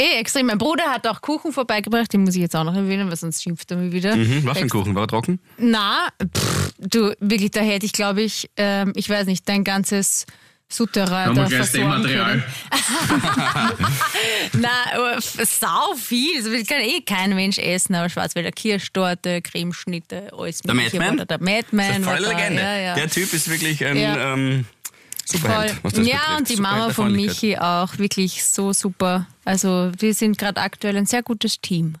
Eh, extrem. Mein Bruder hat auch Kuchen vorbeigebracht, den muss ich jetzt auch noch erwähnen, weil sonst schimpft er mich wieder. Mhm. Was für ein Kuchen? War er trocken? Na, pff, du, wirklich, da hätte ich, glaube ich, ähm, ich weiß nicht, dein ganzes Souterrain da versorgen können. Na, äh, sau viel. Das will kann eh kein Mensch essen, aber Schwarzwälder Kirschtorte, Cremeschnitte, alles Der Madman? Der Das Madman ist war voll da. Legende. Ja, ja. Der Typ ist wirklich ein Ja. ähm, Superheld, Voll. das ja, betrifft. und die Superheld Mama von. Michi auch wirklich so super. Also wir sind gerade aktuell ein sehr gutes Team.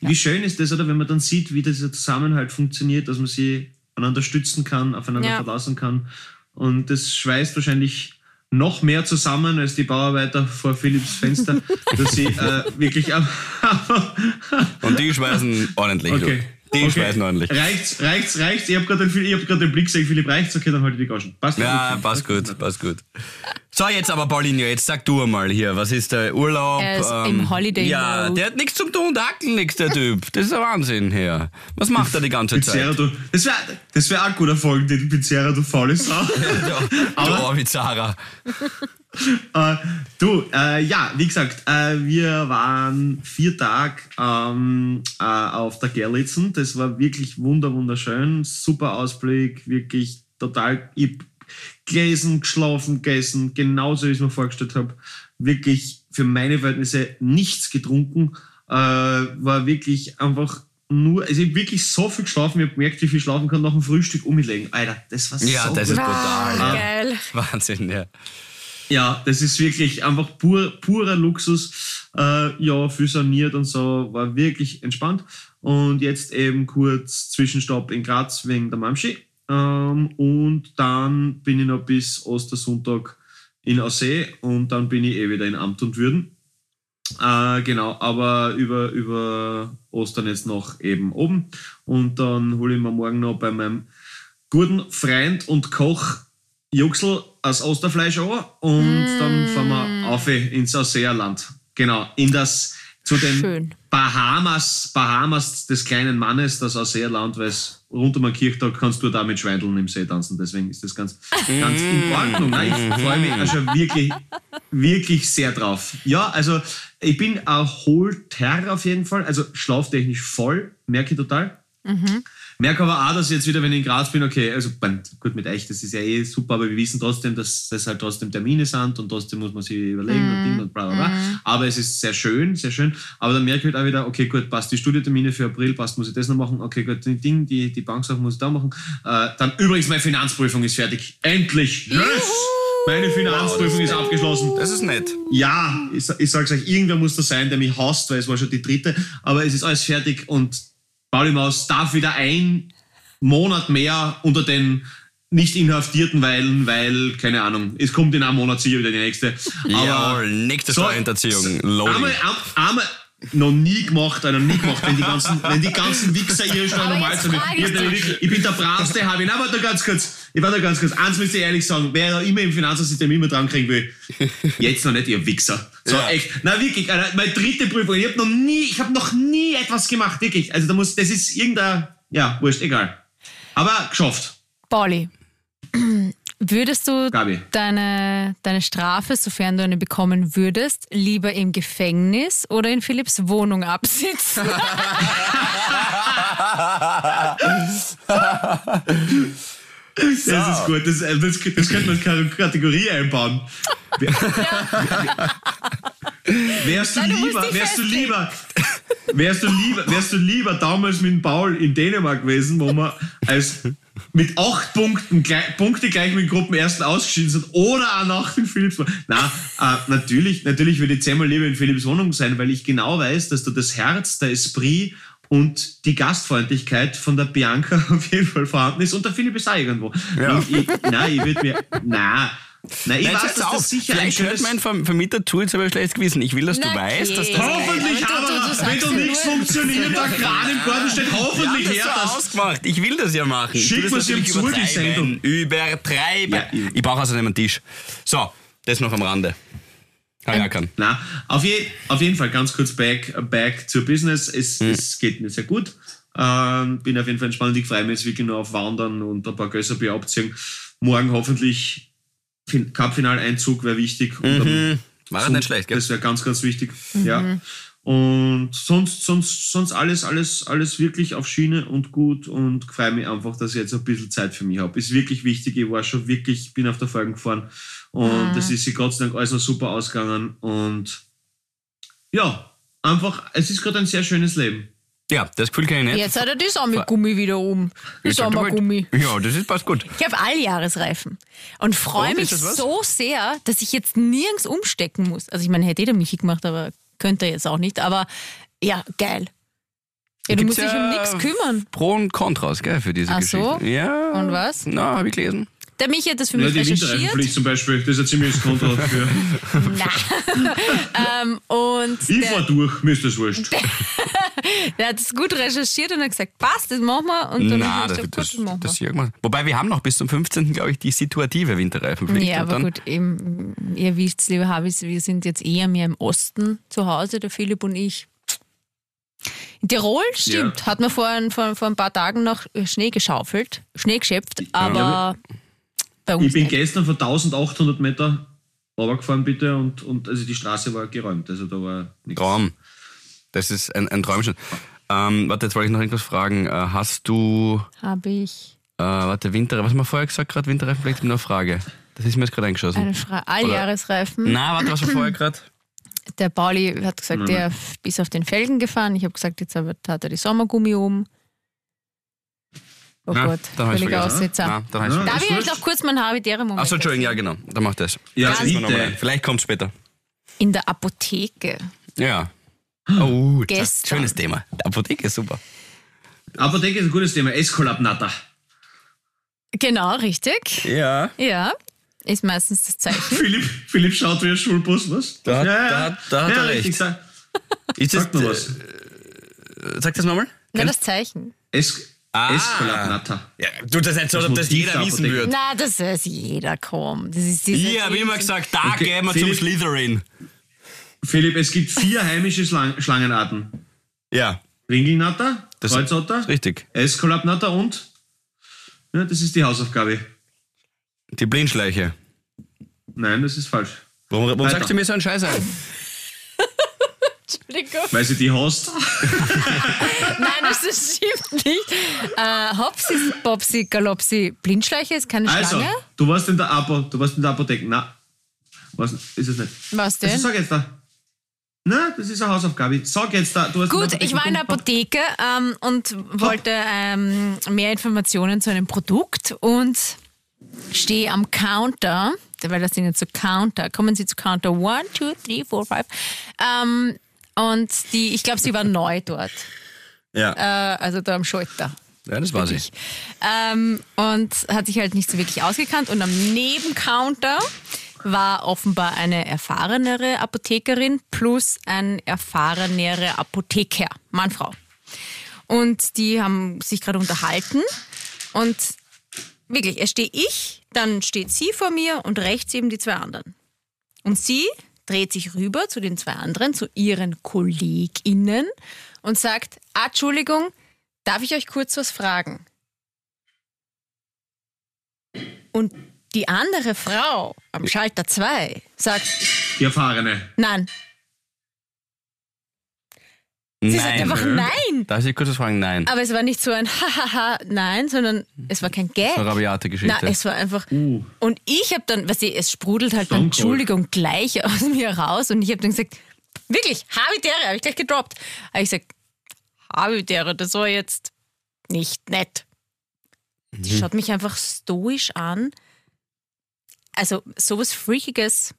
Wie schön ist das, oder wenn man dann sieht, wie dieser Zusammenhalt funktioniert, dass man sie einander stützen kann, aufeinander Ja. verlassen kann. Und das schweißt wahrscheinlich noch mehr zusammen als die Bauarbeiter vor Philipps Fenster, dass sie äh, wirklich am Und die schweißen ordentlich. Okay. du. Die okay. schweißen ordentlich. Reicht's, reicht's, reicht's. Ich habe gerade den, ich hab grad den Blick gesehen, Philipp, reicht's? Okay, dann halte ich die Gaschen. Passt Ja, okay. passt gut, passt gut. So, jetzt aber Paulinho, jetzt sag du einmal hier, was ist der Urlaub? ähm, Er ist im Holiday Ja, Mode. der hat nichts zum tun, der Ackel nix, der Typ. Das ist ein Wahnsinn hier. Was macht er die ganze Pizzeria, Zeit? du, das wäre das wär auch ein guter Folgentitel, Pizzeria, du faule Sau. Du Orbizara. Äh, du, äh, ja, wie gesagt, äh, wir waren vier Tage ähm, äh, auf der Gerlitzen. Das war wirklich wunder, wunderschön. Super Ausblick, wirklich total. Ich gelesen, geschlafen, gegessen, genauso wie ich es mir vorgestellt habe. Wirklich für meine Verhältnisse nichts getrunken. Äh, war wirklich einfach nur, also ich hab wirklich so viel geschlafen, ich habe gemerkt, wie viel ich schlafen kann nach dem Frühstück umlegen. Alter, das war Ja, so das gut. ist brutal. Ah, Ja. geil. Wahnsinn, ja. Ja, das ist wirklich einfach pur, purer Luxus. Äh, ja, viel saniert und so, war wirklich entspannt. Und jetzt eben kurz Zwischenstopp in Graz wegen der Mamschi. Ähm, und dann bin ich noch bis Ostersonntag in Aussee und dann bin ich eh wieder in Amt und Würden. Äh, genau, aber über, über Ostern jetzt noch eben oben. Und dann hole ich mir morgen noch bei meinem guten Freund und Koch Juxel aus Osterfleisch an und dann fahren wir auf ins Ausseerland. Genau, in das, zu den Schön. Bahamas, Bahamas des kleinen Mannes, das Ausseerland, weil es rund um den Kirchtag kannst du da mit Schweindeln im See tanzen. Deswegen ist das ganz, ganz in Ordnung. Nein, ich freue mich also wirklich, wirklich sehr drauf. Ja, also ich bin erholter auf jeden Fall, also schlaftechnisch voll, merke ich total. Merke aber auch, dass ich jetzt wieder, wenn ich in Graz bin, okay, also gut mit euch, das ist ja eh super, aber wir wissen trotzdem, dass das halt trotzdem Termine sind und trotzdem muss man sich überlegen und Ding und bla bla bla. Aber es ist sehr schön, sehr schön. Aber dann merke ich halt auch wieder, okay, gut, passt die Studietermine für April, passt, muss ich das noch machen, okay, gut, die Ding, die, die Banksachen muss ich da machen. Äh, dann übrigens, meine Finanzprüfung ist fertig. Endlich! Yes! Meine Finanzprüfung ist abgeschlossen. Das ist nett. Ja, ich, ich sag's euch, irgendwer muss da sein, der mich hasst, weil es war schon die dritte, aber es ist alles fertig und Pauli Maus darf wieder ein Monat mehr unter den nicht Inhaftierten weilen, weil, keine Ahnung, es kommt in einem Monat sicher wieder die nächste. Jawohl, nächste Steuerhinterziehung. Loading. Einmal, ein- einmal, noch nie gemacht, Alter, nie gemacht, wenn die ganzen, wenn die ganzen Wichser ihre Steuern Aber normal sind. Ich, ich da ich bin der bravste Harvey. Nein, warte ganz kurz. Ich warte ganz kurz. Eins müsst ihr ehrlich sagen, wer da immer im Finanzsystem immer dran kriegen will, jetzt noch nicht, ihr Wichser. So, Ja. echt. Na wirklich, Alter, meine dritte Prüfung. Ich habe noch nie, ich habe noch nie etwas gemacht, wirklich. Also da muss, das ist irgendein, ja, wurscht, egal. Aber geschafft. Pauli, würdest du Gabi. deine, deine Strafe, sofern du eine bekommen würdest, lieber im Gefängnis oder in Philipps Wohnung absitzen? Das ist gut. Das, äh, das, das könnte man in die Kategorie einbauen. Wärst du Nein, du musst lieber, wärst du lieber, wärst du lieber, wärst du lieber damals mit dem Paul in Dänemark gewesen, wo wir als mit acht Punkten gleich, Punkte gleich mit dem Gruppenersten ausgeschieden sind oder auch nach in Philipps Wohnung. Na, äh, natürlich, natürlich würde ich zehnmal lieber in Philipps Wohnung sein, weil ich genau weiß, dass du das Herz, der Esprit und die Gastfreundlichkeit von der Bianca auf jeden Fall vorhanden ist und der Philipp ist auch irgendwo. Ja. Und ich, nein, ich würde mir, na, na, ich Nein, weiß, dass auf. das sicher ein Vielleicht hört schönes... mein Verm- Vermieter zu, jetzt habe ich ein schlechtes Gewissen. Ich will, dass du Na, weißt, dass okay. das... Hoffentlich, Aber du- du- aber du sagst wenn nur- nichts funktioniert, der Kran im Garten steht, hoffentlich das her, dass ausgemacht. Ich will das ja machen. Ich Schick mir das sie zu, die. Sendung. Übertreiben. Ja, ich- ich brauche außerdem einen Tisch. So, das noch am Rande. Ja kann. Na, auf, je, auf jeden Fall ganz kurz back, back zur Business. Es, Hm. es geht mir sehr gut. Ähm, bin auf jeden Fall entspannt. Ich freue mich jetzt wirklich nur auf Wandern und ein paar Gösserbier abziehen. Morgen hoffentlich Fin- Cup-Finaleinzug wäre wichtig. Mhm. War nicht schlecht, gell? Das wäre ganz, ganz wichtig. Ja. Und sonst, sonst, sonst alles, alles, alles wirklich auf Schiene und gut und freue mich einfach, dass ich jetzt ein bisschen Zeit für mich habe. Ist wirklich wichtig. Ich war schon wirklich, bin auf der Folge gefahren und das ist sich Gott sei Dank alles noch super ausgegangen und ja, einfach, es ist gerade ein sehr schönes Leben. Ja, das Gefühl kann ich nicht. Jetzt hat er die Sommergummi wieder um. Die Ich Sommergummi. Ja, das ist passt gut. Ich habe Alljahresreifen und freue Und, mich so sehr, dass ich jetzt nirgends umstecken muss. Also ich meine, hätte eh der Michi gemacht, aber könnte er jetzt auch nicht. Aber ja, geil. Ja, du Gibt's musst dich um ja nichts kümmern. Pro und Kontras, gell, für diese Ach Geschichte. so? Ja. Und was? Na, habe ich gelesen. Der Michi hat das für Ja, mich die recherchiert. Winterreifenpflicht zum Beispiel, das ist ein ziemliches Konto dafür. ähm, und Ich der, fahr durch, mir ist das wurscht. der hat es gut recherchiert und hat gesagt, passt, das machen wir. Und dann hab das, ich das, gesagt, gut, das das machen wir. gemacht. Wobei wir haben noch bis zum 15. glaube ich die situative Winterreifenpflicht. Ja, aber dann, gut, eben, ihr wisst, liebe Habis, wir sind jetzt eher mehr im Osten zu Hause, der Philipp und ich. In Tirol stimmt, Ja. hat man vor, ein- vor, vor ein paar Tagen noch Schnee geschaufelt, Schnee geschöpft, aber bei uns Ich bin nicht. gestern von 1800 Meter runtergefahren, bitte, und, und also die Straße war geräumt, also da war nichts. Traum. Das ist ein, ein Träumchen. Ähm, warte, jetzt wollte ich noch irgendwas fragen. Äh, hast du, Habe ich äh, warte, Winter, was haben wir vorher gesagt gerade? Habe noch eine Frage. Das ist mir jetzt gerade eingeschossen. eine Fra Alljahresreifen. Na, warte, was war vorher gerade? Der Pauli hat gesagt, der ist auf den Felgen gefahren. Ich habe gesagt, jetzt hat er die Sommergummi oben. Oh Na, Gott, dann hab ich's völliger vergessen. Na, dann Ja. Darf ich euch noch kurz meinen habitären Moment Achso, Entschuldigung, ja genau. Dann mach das. Ja, Das mal bitte. Vielleicht kommt später. In der Apotheke. Ja. Oh, das ist ein Gestern. schönes Thema. Die Apotheke ist super. Apotheke ist ein gutes Thema. Escolab-Natter. Genau, richtig. Ja. Ja, ist meistens das Zeichen. Philipp, Philipp schaut wie ein Schulbus, was? Da hat- da hat- da hat ja, er richtig, recht. Sag, Ist das, sag was. äh, sag das nochmal. Na, das Zeichen. Es Ah. Ja, du das nicht so, ob das jeder der wissen würde. Na, das weiß jeder, komm. Das ist diese Ich habe immer gesagt, da Okay, gehen wir zum Philipp. Slytherin. Philipp, es gibt vier heimische Schlang Schlangenarten. Ja, Ringelnatter, Das- Kreuzotter, richtig. Escolab-Natter und? Ja, das ist die Hausaufgabe. Die Blindschleiche. Nein, das ist falsch. Warum, warum sagst du mir so einen Scheiß ein? Entschuldigung. Weil sie die hast. Nein, das stimmt nicht. Äh, Hopsi, Bopsi, Galopsi, Blindschleiche ist keine Also, Schlange. du warst in der Apo, du warst in der Apotheke. Na, was ist es nicht? Was Also denn? sag jetzt da. Na, das ist eine Hausaufgabe. Sag jetzt da. Du hast Gut, ich war in der Apotheke ähm, und wollte ähm, mehr Informationen zu einem Produkt und stehe am Counter, weil das sind jetzt so Counter. Kommen Sie zu Counter 1, 2, 3, 4, 5. Ähm, und die, ich glaube, sie war neu dort. Ja. Äh, also da am Schalter. ja, das war sie. Ähm, und hat sich halt nicht so wirklich ausgekannt. Und am Nebencounter war offenbar eine erfahrenere Apothekerin plus ein erfahrenerer Apotheker, Mann, Frau. Und die haben sich gerade unterhalten. Und wirklich, erst stehe ich, dann steht sie vor mir und rechts eben die zwei anderen. Und sie dreht sich rüber zu den zwei anderen, zu ihren KollegInnen und sagt, ah, Entschuldigung, darf ich euch kurz was fragen? Und die andere Frau am Schalter 2 sagt, Die Erfahrene. nein. Sie sagt Nein. einfach nein. Darf ich kurz was fragen? Nein. Aber es war nicht so ein Hahaha, nein, sondern es war kein Gag. Eine rabiate Geschichte. Na, es war einfach. Uh. Und ich habe dann, was ich, es sprudelt halt Stone dann. Entschuldigung, gleich aus mir raus. Und ich habe dann gesagt, wirklich, Habitäre, habe ich gleich gedroppt. Habe ich gesagt, Habitäre, das war jetzt nicht nett. Die schaut mich einfach stoisch an. Also sowas Freakiges.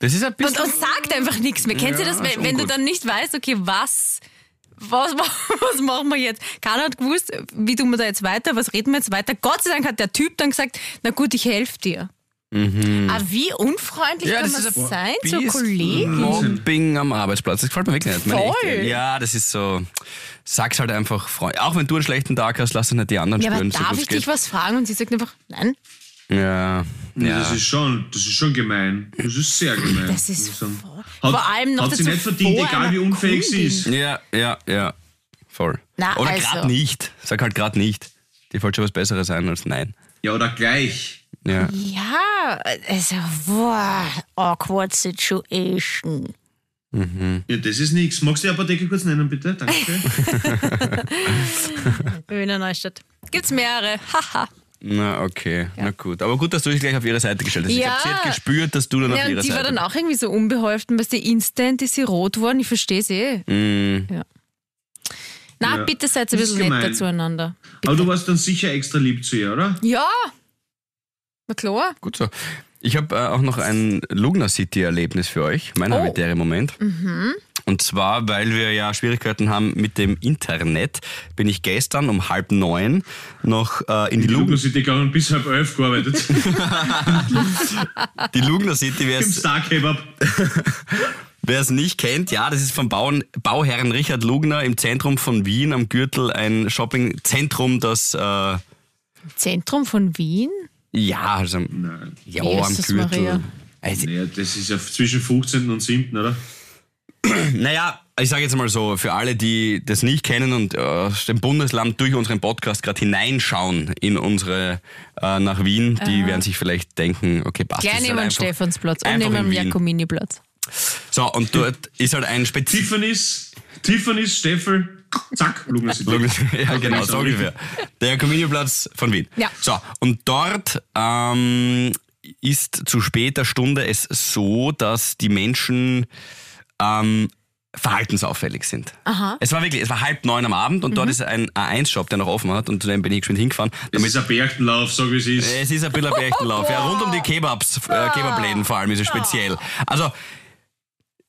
Das ist ein Und, bisschen. und sagt einfach nichts mehr. Kennst Ja, du das, wenn, wenn du dann nicht weißt, okay, was, was, was machen wir jetzt? Keiner hat gewusst, wie tun wir da jetzt weiter, was reden wir jetzt weiter. Gott sei Dank hat der Typ dann gesagt, na gut, ich helfe dir. Aber wie unfreundlich kann man ein sein bisschen Kollegin? Mobbing am Arbeitsplatz. Das gefällt mir wirklich nicht. Voll. ich. Ja, das ist so. Sag's halt einfach, Freund. Auch wenn du einen schlechten Tag hast, lass es nicht die anderen Ja, aber spüren, so darf gut ich geht. dich was fragen? Und sie sagt einfach, nein, Ja. ja. Das ist schon, das ist schon gemein. Das ist sehr gemein. das ist voll. Hat, Vor allem noch hat sie nicht verdient, vor egal wie unfähig sie ist. Ja, ja, ja. Voll. Na, Oder also. gerade nicht. Sag halt gerade nicht. Die wollte schon was Besseres sein als nein. Ja, oder gleich. Ja. Ja, also, boah, awkward situation. Ja, das ist nichts. Magst du die Apotheke kurz nennen, bitte? Danke. Wiener Neustadt. Gibt's mehrere. Haha. Na, okay. Na gut. Aber gut, dass du dich gleich auf ihre Seite gestellt hast. Ich Ja. glaube, sie hat gespürt, dass du dann Ja, auf und ihrer die Seite war dann auch irgendwie so unbeholfen, weil sie instant ist sie rot worden. Ich verstehe sie eh. Mm, Ja. Na, Ja. bitte seid ein bisschen netter gemein. zueinander. Aber du warst dann sicher extra lieb zu ihr, oder? Ja. Na klar. Gut so. Ich habe äh, auch noch ein Lugner City-Erlebnis für euch, mein Oh. habitäre Moment. Und zwar, weil wir ja Schwierigkeiten haben mit dem Internet, bin ich gestern um halb neun noch äh, in die Die Lugner City gegangen bis halb elf gearbeitet. die Lugner City. Wer Im es Star Kebab. Wer es nicht kennt, ja, das ist vom Bauern, Bauherrn Richard Lugner im Zentrum von Wien am Gürtel ein Shoppingzentrum, das äh, Zentrum von Wien? Ja, also Nein. ja, am Jesus Gürtel. Maria. Also, Naja, das ist ja zwischen 15. und 7., oder? naja, ich sage jetzt mal so, für alle, die das nicht kennen und äh, aus dem Bundesland durch unseren Podcast gerade hineinschauen in unsere äh, nach Wien, die werden sich vielleicht denken, okay, passt. Gleich neben dem Stephansplatz und neben dem Wien. Jakominiplatz. So, und dort ist halt ein Spezi Tiffany's, Tiffany's, Steffel, zack, City. ja, genau, so ungefähr. Der Comedianplatz von Wien. Ja. So, und dort ähm, ist zu später Stunde es so, dass die Menschen ähm, verhaltensauffällig sind. Aha. Es war wirklich, es war halb neun am Abend und dort ist ein A1-Shop, der noch offen hat und zu dem bin ich geschwind hingefahren. Das ist ein Berchtenlauf, sag wie es ist. Es ist ein bisschen ein Berchtenlauf. Ja, rund um die Kebabs, äh, Kebabläden vor allem ist es speziell. Also,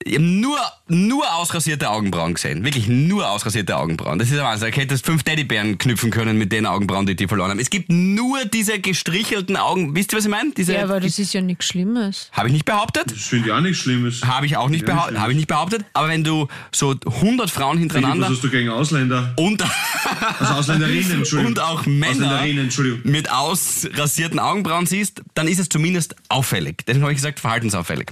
ich hab nur, nur ausrasierte Augenbrauen gesehen. Wirklich nur ausrasierte Augenbrauen. Das ist ein Wahnsinn. Ich hätte fünf Teddybären knüpfen können mit den Augenbrauen, die die verloren haben. Es gibt nur diese gestrichelten Augen. Wisst ihr, was ich meine? Diese, Ja, aber das ist ja nichts Schlimmes. Habe ich nicht behauptet. Das finde ich auch nichts Schlimmes. Habe ich auch nicht Ja. Habe ich nicht behauptet. Aber wenn du so 100 Frauen hintereinander was hast du gegen Ausländer? und, Also Ausländerinnen, Entschuldigung. und auch Männer Ausländerinnen, Entschuldigung. mit ausrasierten Augenbrauen siehst, dann ist es zumindest auffällig. Deswegen habe ich gesagt, verhaltensauffällig.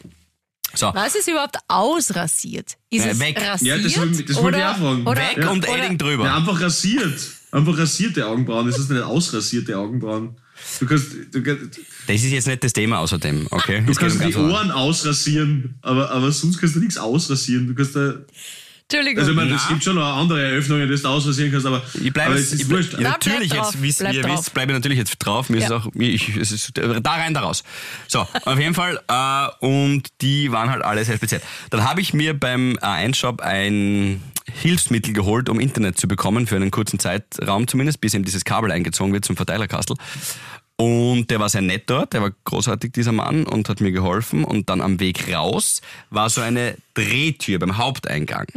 So, Was ist überhaupt ausrasiert? Ist Äh, es weg. rasiert? Ja, das will- das wollte ich oder, auch fragen. Oder, weg Ja. und oder- Edding drüber. Ja, einfach rasiert. Einfach rasierte Augenbrauen. Das ist nicht ausrasierte Augenbrauen. Du kannst, du, kannst- Das ist jetzt nicht das Thema außerdem, okay? du um kannst die Ohren ausrasieren, aber, aber sonst kannst du nichts ausrasieren. Du kannst da, Entschuldigung. also ich meine, es gibt schon noch andere Eröffnungen, die du ausrasieren kannst, aber, Ich bleibe aber jetzt, es ist ich bleib, wurscht. ja, Na, natürlich bleib jetzt, drauf, wie bleib ihr drauf. wisst, bleibe ich natürlich jetzt drauf. Mir ist Ja. es auch, ich, es ist da rein, da raus. So, auf jeden Fall, äh, und die waren halt alle sehr speziell. Dann habe ich mir beim A1-Shop ein Hilfsmittel geholt, um Internet zu bekommen, für einen kurzen Zeitraum zumindest, bis eben dieses Kabel eingezogen wird zum Verteilerkastel. Und der war sehr nett dort, der war großartig, dieser Mann, und hat mir geholfen. Und dann am Weg raus war so eine Drehtür beim Haupteingang.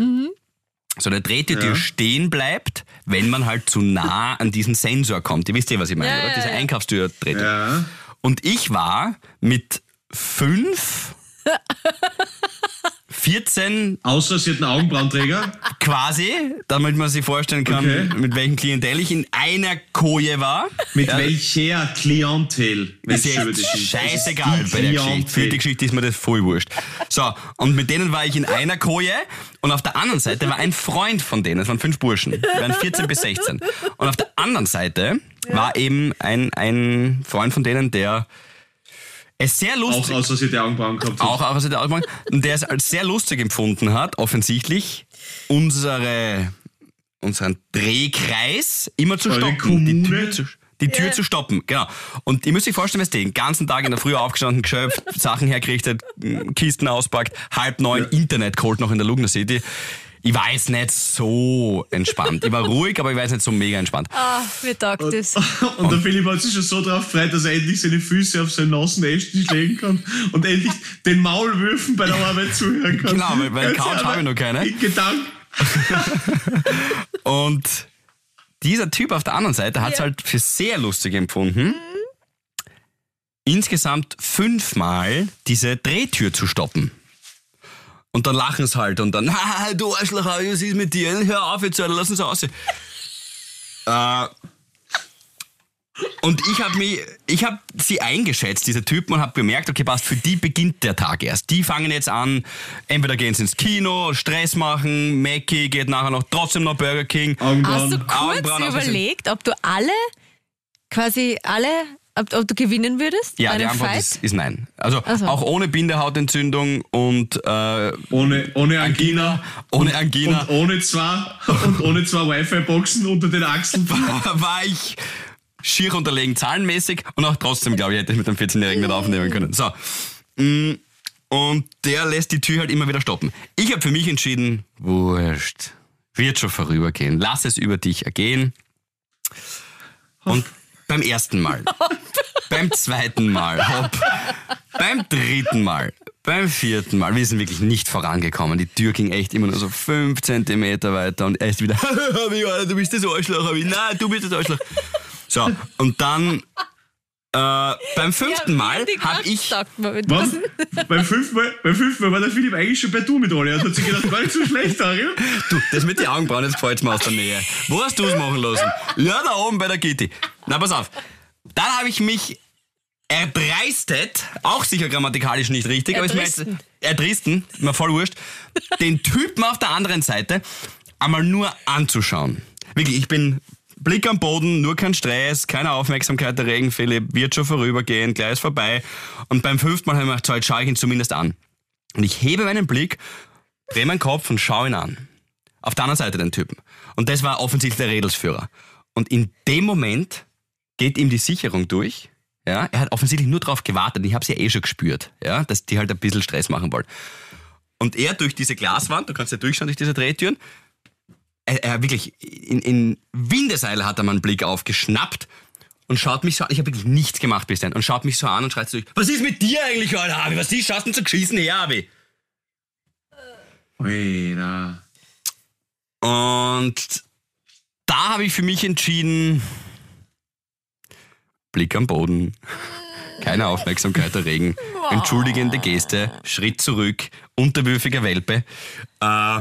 So eine Drehtür, die Ja. stehen bleibt, wenn man halt zu nah an diesen Sensor kommt. Ihr wisst ja, was ich meine, Ja, oder? Diese ja. Einkaufstür-Drehtür. Ja. Und ich war mit fünf, 14 Ausrasierten Augenbrauenträger. quasi, damit man sich vorstellen kann, Okay. mit welchem Klientel ich in einer Koje war. Mit Ja, welcher Klientel? Ist jetzt scheißegal bei der Geschichte. Für die Geschichte ist mir das voll wurscht. So, und mit denen war ich in einer Koje und auf der anderen Seite war ein Freund von denen, es waren fünf Burschen, die waren 14 bis 16. Und auf der anderen Seite war eben ein, ein Freund von denen, der es sehr Auch lustig ausrasierte Augenbrauen gehabt hat. auch aus der Ausbildung, und der es als sehr lustig empfunden hat, offensichtlich, unsere, unseren Drehkreis immer zu Eure stoppen. Die? Tür zu, die Tür zu stoppen, genau. Und ihr müsst euch vorstellen, was den ganzen Tag in der Früh aufgestanden, geschöpft, Sachen hergerichtet, Kisten auspackt, halb neun, Internet geholt noch in der Lugner City. Ich war jetzt nicht so entspannt. Ich war ruhig, aber ich war jetzt nicht so mega entspannt. Ah, mir taugt das. Und der Philipp hat sich schon so drauf gefreut, dass er endlich seine Füße auf seinen nassen Esstisch legen kann und endlich den Maulwürfen bei der Arbeit zuhören kann. Genau, weil- weil Couch ehrlich, habe ich noch keine. in Gedanken. Und dieser Typ auf der anderen Seite hat es Ja. halt für sehr lustig empfunden, insgesamt fünfmal diese Drehtür zu stoppen. Und dann lachen sie halt und dann, Haha, du Arschloch, was ist mit dir? Hör auf jetzt, Alter, lass uns raus. Äh, und ich habe mich, ich habe sie eingeschätzt, diese Typen, und habe gemerkt, okay, passt, für die beginnt der Tag erst. Die fangen jetzt an, entweder gehen sie ins Kino, Stress machen, Mackie geht nachher noch trotzdem noch Burger King. Augenbrauen. Hast du kurz Augenbrauen das- überlegt, ob du alle, quasi alle, ob, ob du gewinnen würdest? Ja, bei die einem Antwort Fight? ist, ist nein. Also Ach so. auch ohne Bindehautentzündung und äh, Ohne, ohne Angina. ohne Angina Und ohne zwei, und ohne zwei Wi-Fi-Boxen unter den Achseln. war ich schier unterlegen zahlenmäßig und auch trotzdem, glaube ich, hätte ich mit dem 14-Jährigen nicht aufnehmen können. So. Mm, Und der lässt die Tür halt immer wieder stoppen. Ich habe für mich entschieden, wurscht, wird schon vorübergehen. Lass es über dich ergehen. Und beim ersten Mal, beim zweiten Mal, hopp, beim dritten Mal, beim vierten Mal, wir sind wirklich nicht vorangekommen. Die Tür ging echt immer nur so fünf Zentimeter weiter und er ist wieder, du bist das Arschloch. Nein, du bist das Arschloch. So, und dann äh, beim fünften Mal die habe ich Was? beim, fünften Mal, beim fünften Mal war der Philipp eigentlich schon bei Du mit Olli. Er hat sich gedacht, gar nicht so schlecht, Ari. Du, das mit den Augenbrauen, das gefällt mir aus der Nähe. Wo hast du es machen lassen? Ja, da oben bei der Gitti. Na, pass auf. Dann habe ich mich erdreistet, auch sicher grammatikalisch nicht richtig, aber ist mir jetzt Erdristen. erdristen, mir voll wurscht, den Typen auf der anderen Seite einmal nur anzuschauen. Wirklich, ich bin Blick am Boden, nur kein Stress, keine Aufmerksamkeit der Regen, Philipp, wird schon vorübergehen, gleich ist vorbei. Und beim fünften Mal habe ich mir gedacht, schaue ich ihn zumindest an. Und ich hebe meinen Blick, drehe meinen Kopf und schaue ihn an. Auf der anderen Seite den Typen. Und das war offensichtlich der Redelsführer. Und in dem Moment geht ihm die Sicherung durch. Ja, er hat offensichtlich nur darauf gewartet. Ich habe es ja eh schon gespürt, ja, dass die halt ein bisschen Stress machen wollen. Und er durch diese Glaswand, du kannst ja durchschauen durch diese Drehtüren, er, er wirklich in, in Windeseile hat er meinen Blick aufgeschnappt und schaut mich so an. Ich habe wirklich nichts gemacht bis dann. Und schaut mich so an und schreit so durch. Was ist mit dir eigentlich, Alter, Abi? Was die schaust denn zu geschissen her, Abi? Ui, na. Und da habe ich für mich entschieden, Blick am Boden, keine Aufmerksamkeit erregen, entschuldigende Geste, Schritt zurück, unterwürfiger Welpe. Äh,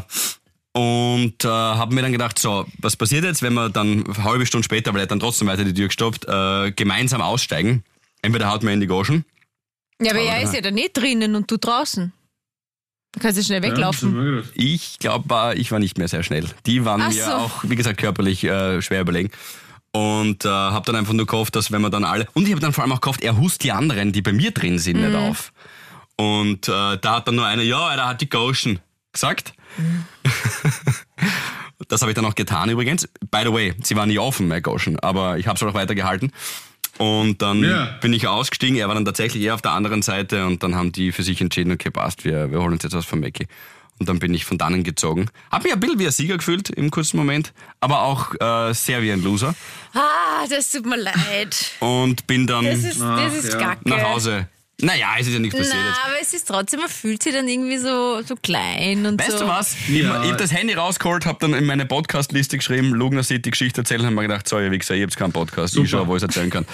und äh, habe mir dann gedacht, so, was passiert jetzt, wenn wir dann eine halbe Stunde später, weil er dann trotzdem weiter die Tür gestoppt, äh, gemeinsam aussteigen. Entweder haut mir in die Goschen. Ja, aber er ist ja da nicht drinnen und du draußen. Du kannst ja schnell Ja, weglaufen. gedacht. Ich glaube, ich war nicht mehr sehr schnell. Die waren Ach mir so. auch, wie gesagt, körperlich äh, schwer überlegen. Und äh, habe dann einfach nur gehofft, dass wenn wir dann alle... Und ich habe dann vor allem auch gehofft, er hust die anderen, die bei mir drin sind, Mhm. nicht auf. Und äh, da hat dann nur einer, ja, er hat die Goshen gesagt. Das habe ich dann auch getan übrigens. By the way, sie waren nie offen, mein Goshen, aber ich habe es auch weitergehalten. Und dann Ja. bin ich ausgestiegen, er war dann tatsächlich eher auf der anderen Seite und dann haben die für sich entschieden, okay, passt, wir, wir holen uns jetzt was von Mackie. Und dann bin ich von dannen gezogen. Hab mich ein bisschen wie ein Sieger gefühlt im kurzen Moment, aber auch äh, sehr wie ein Loser. Ah, das tut mir leid. Und bin dann Das ist, das ist nach Hause. Naja, es ist ja nichts passiert Na, jetzt. aber es ist trotzdem, man fühlt sich dann irgendwie so, so klein und Weißt so. du was? Ja. Ich, ich hab das Handy rausgeholt, hab dann in meine Podcast-Liste geschrieben, Lugner City Geschichte erzählen, hab mir gedacht, so, ihr Wichser, ich hab's keinen Podcast, Super. ich schau, wo ich erzählen kann.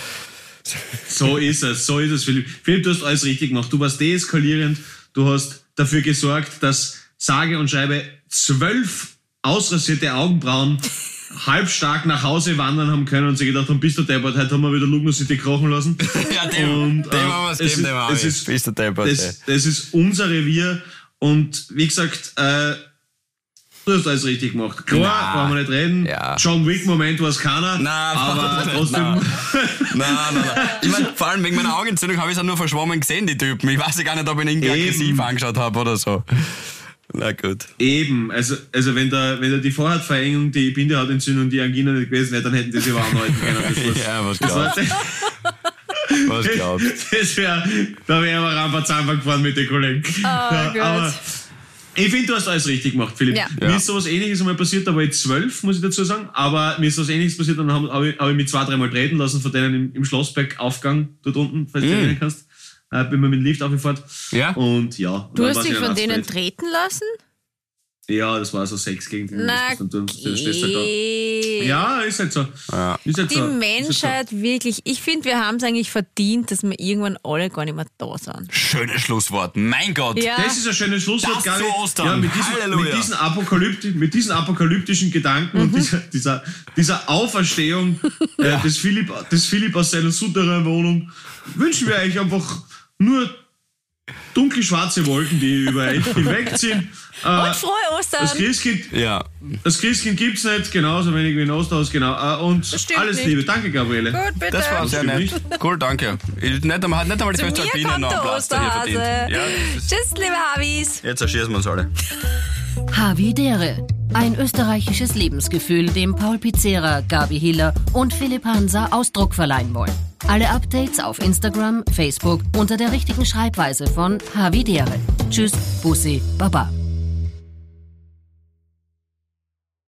So ist es, so ist es, Philipp. Philipp, du hast alles richtig gemacht. Du warst deeskalierend. Du hast dafür gesorgt, dass sage und schreibe zwölf ausrasierte Augenbrauen halbstark nach Hause wandern haben können und sie gedacht haben, bist du deppert, heute haben wir wieder Lugner City krochen lassen. ja, dem, Und, dem äh, haben es gegeben, ist- es ist- Bist du deppert. Das, das ist unser Revier und wie gesagt, äh, du hast alles richtig gemacht. Klar, Na. brauchen wir nicht reden. Ja. John Wick-Moment war es keiner, Na, aber trotzdem. Nein, nein, nein. Ich mein, vor allem wegen meiner Augenentzündung habe ich es nur verschwommen gesehen, die Typen. Ich weiß ja gar nicht, ob ich ihn irgendwie aggressiv angeschaut habe oder so. Na gut. Eben, also, also wenn da, wenn da die Vorhautverengung, die Bindehautentzündung, die Angina nicht gewesen wäre, dann hätten die sich aber anhalten können. Das, Ja, was glaubst Was glaubst das wäre, da wäre aber Rampa Zampa gefahren mit den Kollegen. Oh Ja, Gott. aber Ich finde, du hast alles richtig gemacht, Philipp. Ja. Mir Ja. ist sowas ähnliches einmal passiert, da war ich zwölf, muss ich dazu sagen. Aber mir ist sowas ähnliches passiert dann habe hab ich, hab ich mich zwei, dreimal treten lassen von denen im, im Schlossberg-Aufgang dort unten, falls du dich erinnern kannst. Äh, bin mal mit dem Lift aufgefahren. Ja? Und ja. Du dann hast dich von denen Nachtwelt. treten lassen? Ja, das war so Sex gegen den. Na, das, das, das stehst halt da. Ja, ist halt so. Ja. Ist halt Die so. Ist Menschheit wirklich, ich finde, wir haben es eigentlich verdient, dass wir irgendwann alle gar nicht mehr da sind. Schönes Schlusswort. Mein Gott. Ja. Halt. Das ist ein schönes Schlusswort, Gabi. Ja, mit diesen, mit diesen, Apokalypti mit diesen apokalyptischen Gedanken Mhm. und dieser, dieser, dieser Auferstehung äh, des, Philipp, des Philipp aus seiner Souterrain-Wohnung wünschen wir euch einfach nur dunkelschwarze Wolken, die über euch hinwegziehen. Äh, Und frohe das Ostern! Christkind, Ja. das Christkind gibt's nicht, genauso wenig wie in Osterhaus, genau. Äh, und alles nicht. Liebe. Danke, Gabriele. Gut, bitte. Das war sehr nett. Cool, danke. Ich- Nicht einmal, hat nicht einmal die Zu mir Föstalpine kommt noch der Platz hier Osterhase. verdient. Ja, das Tschüss, liebe Habis. jetzt erschießen wir uns alle. Havidere. Ein österreichisches Lebensgefühl, dem Paul Pizzera, Gabi Hiller und Philipp Hansa Ausdruck verleihen wollen. Alle Updates auf Instagram, Facebook unter der richtigen Schreibweise von Havidere. Tschüss, Bussi, Baba.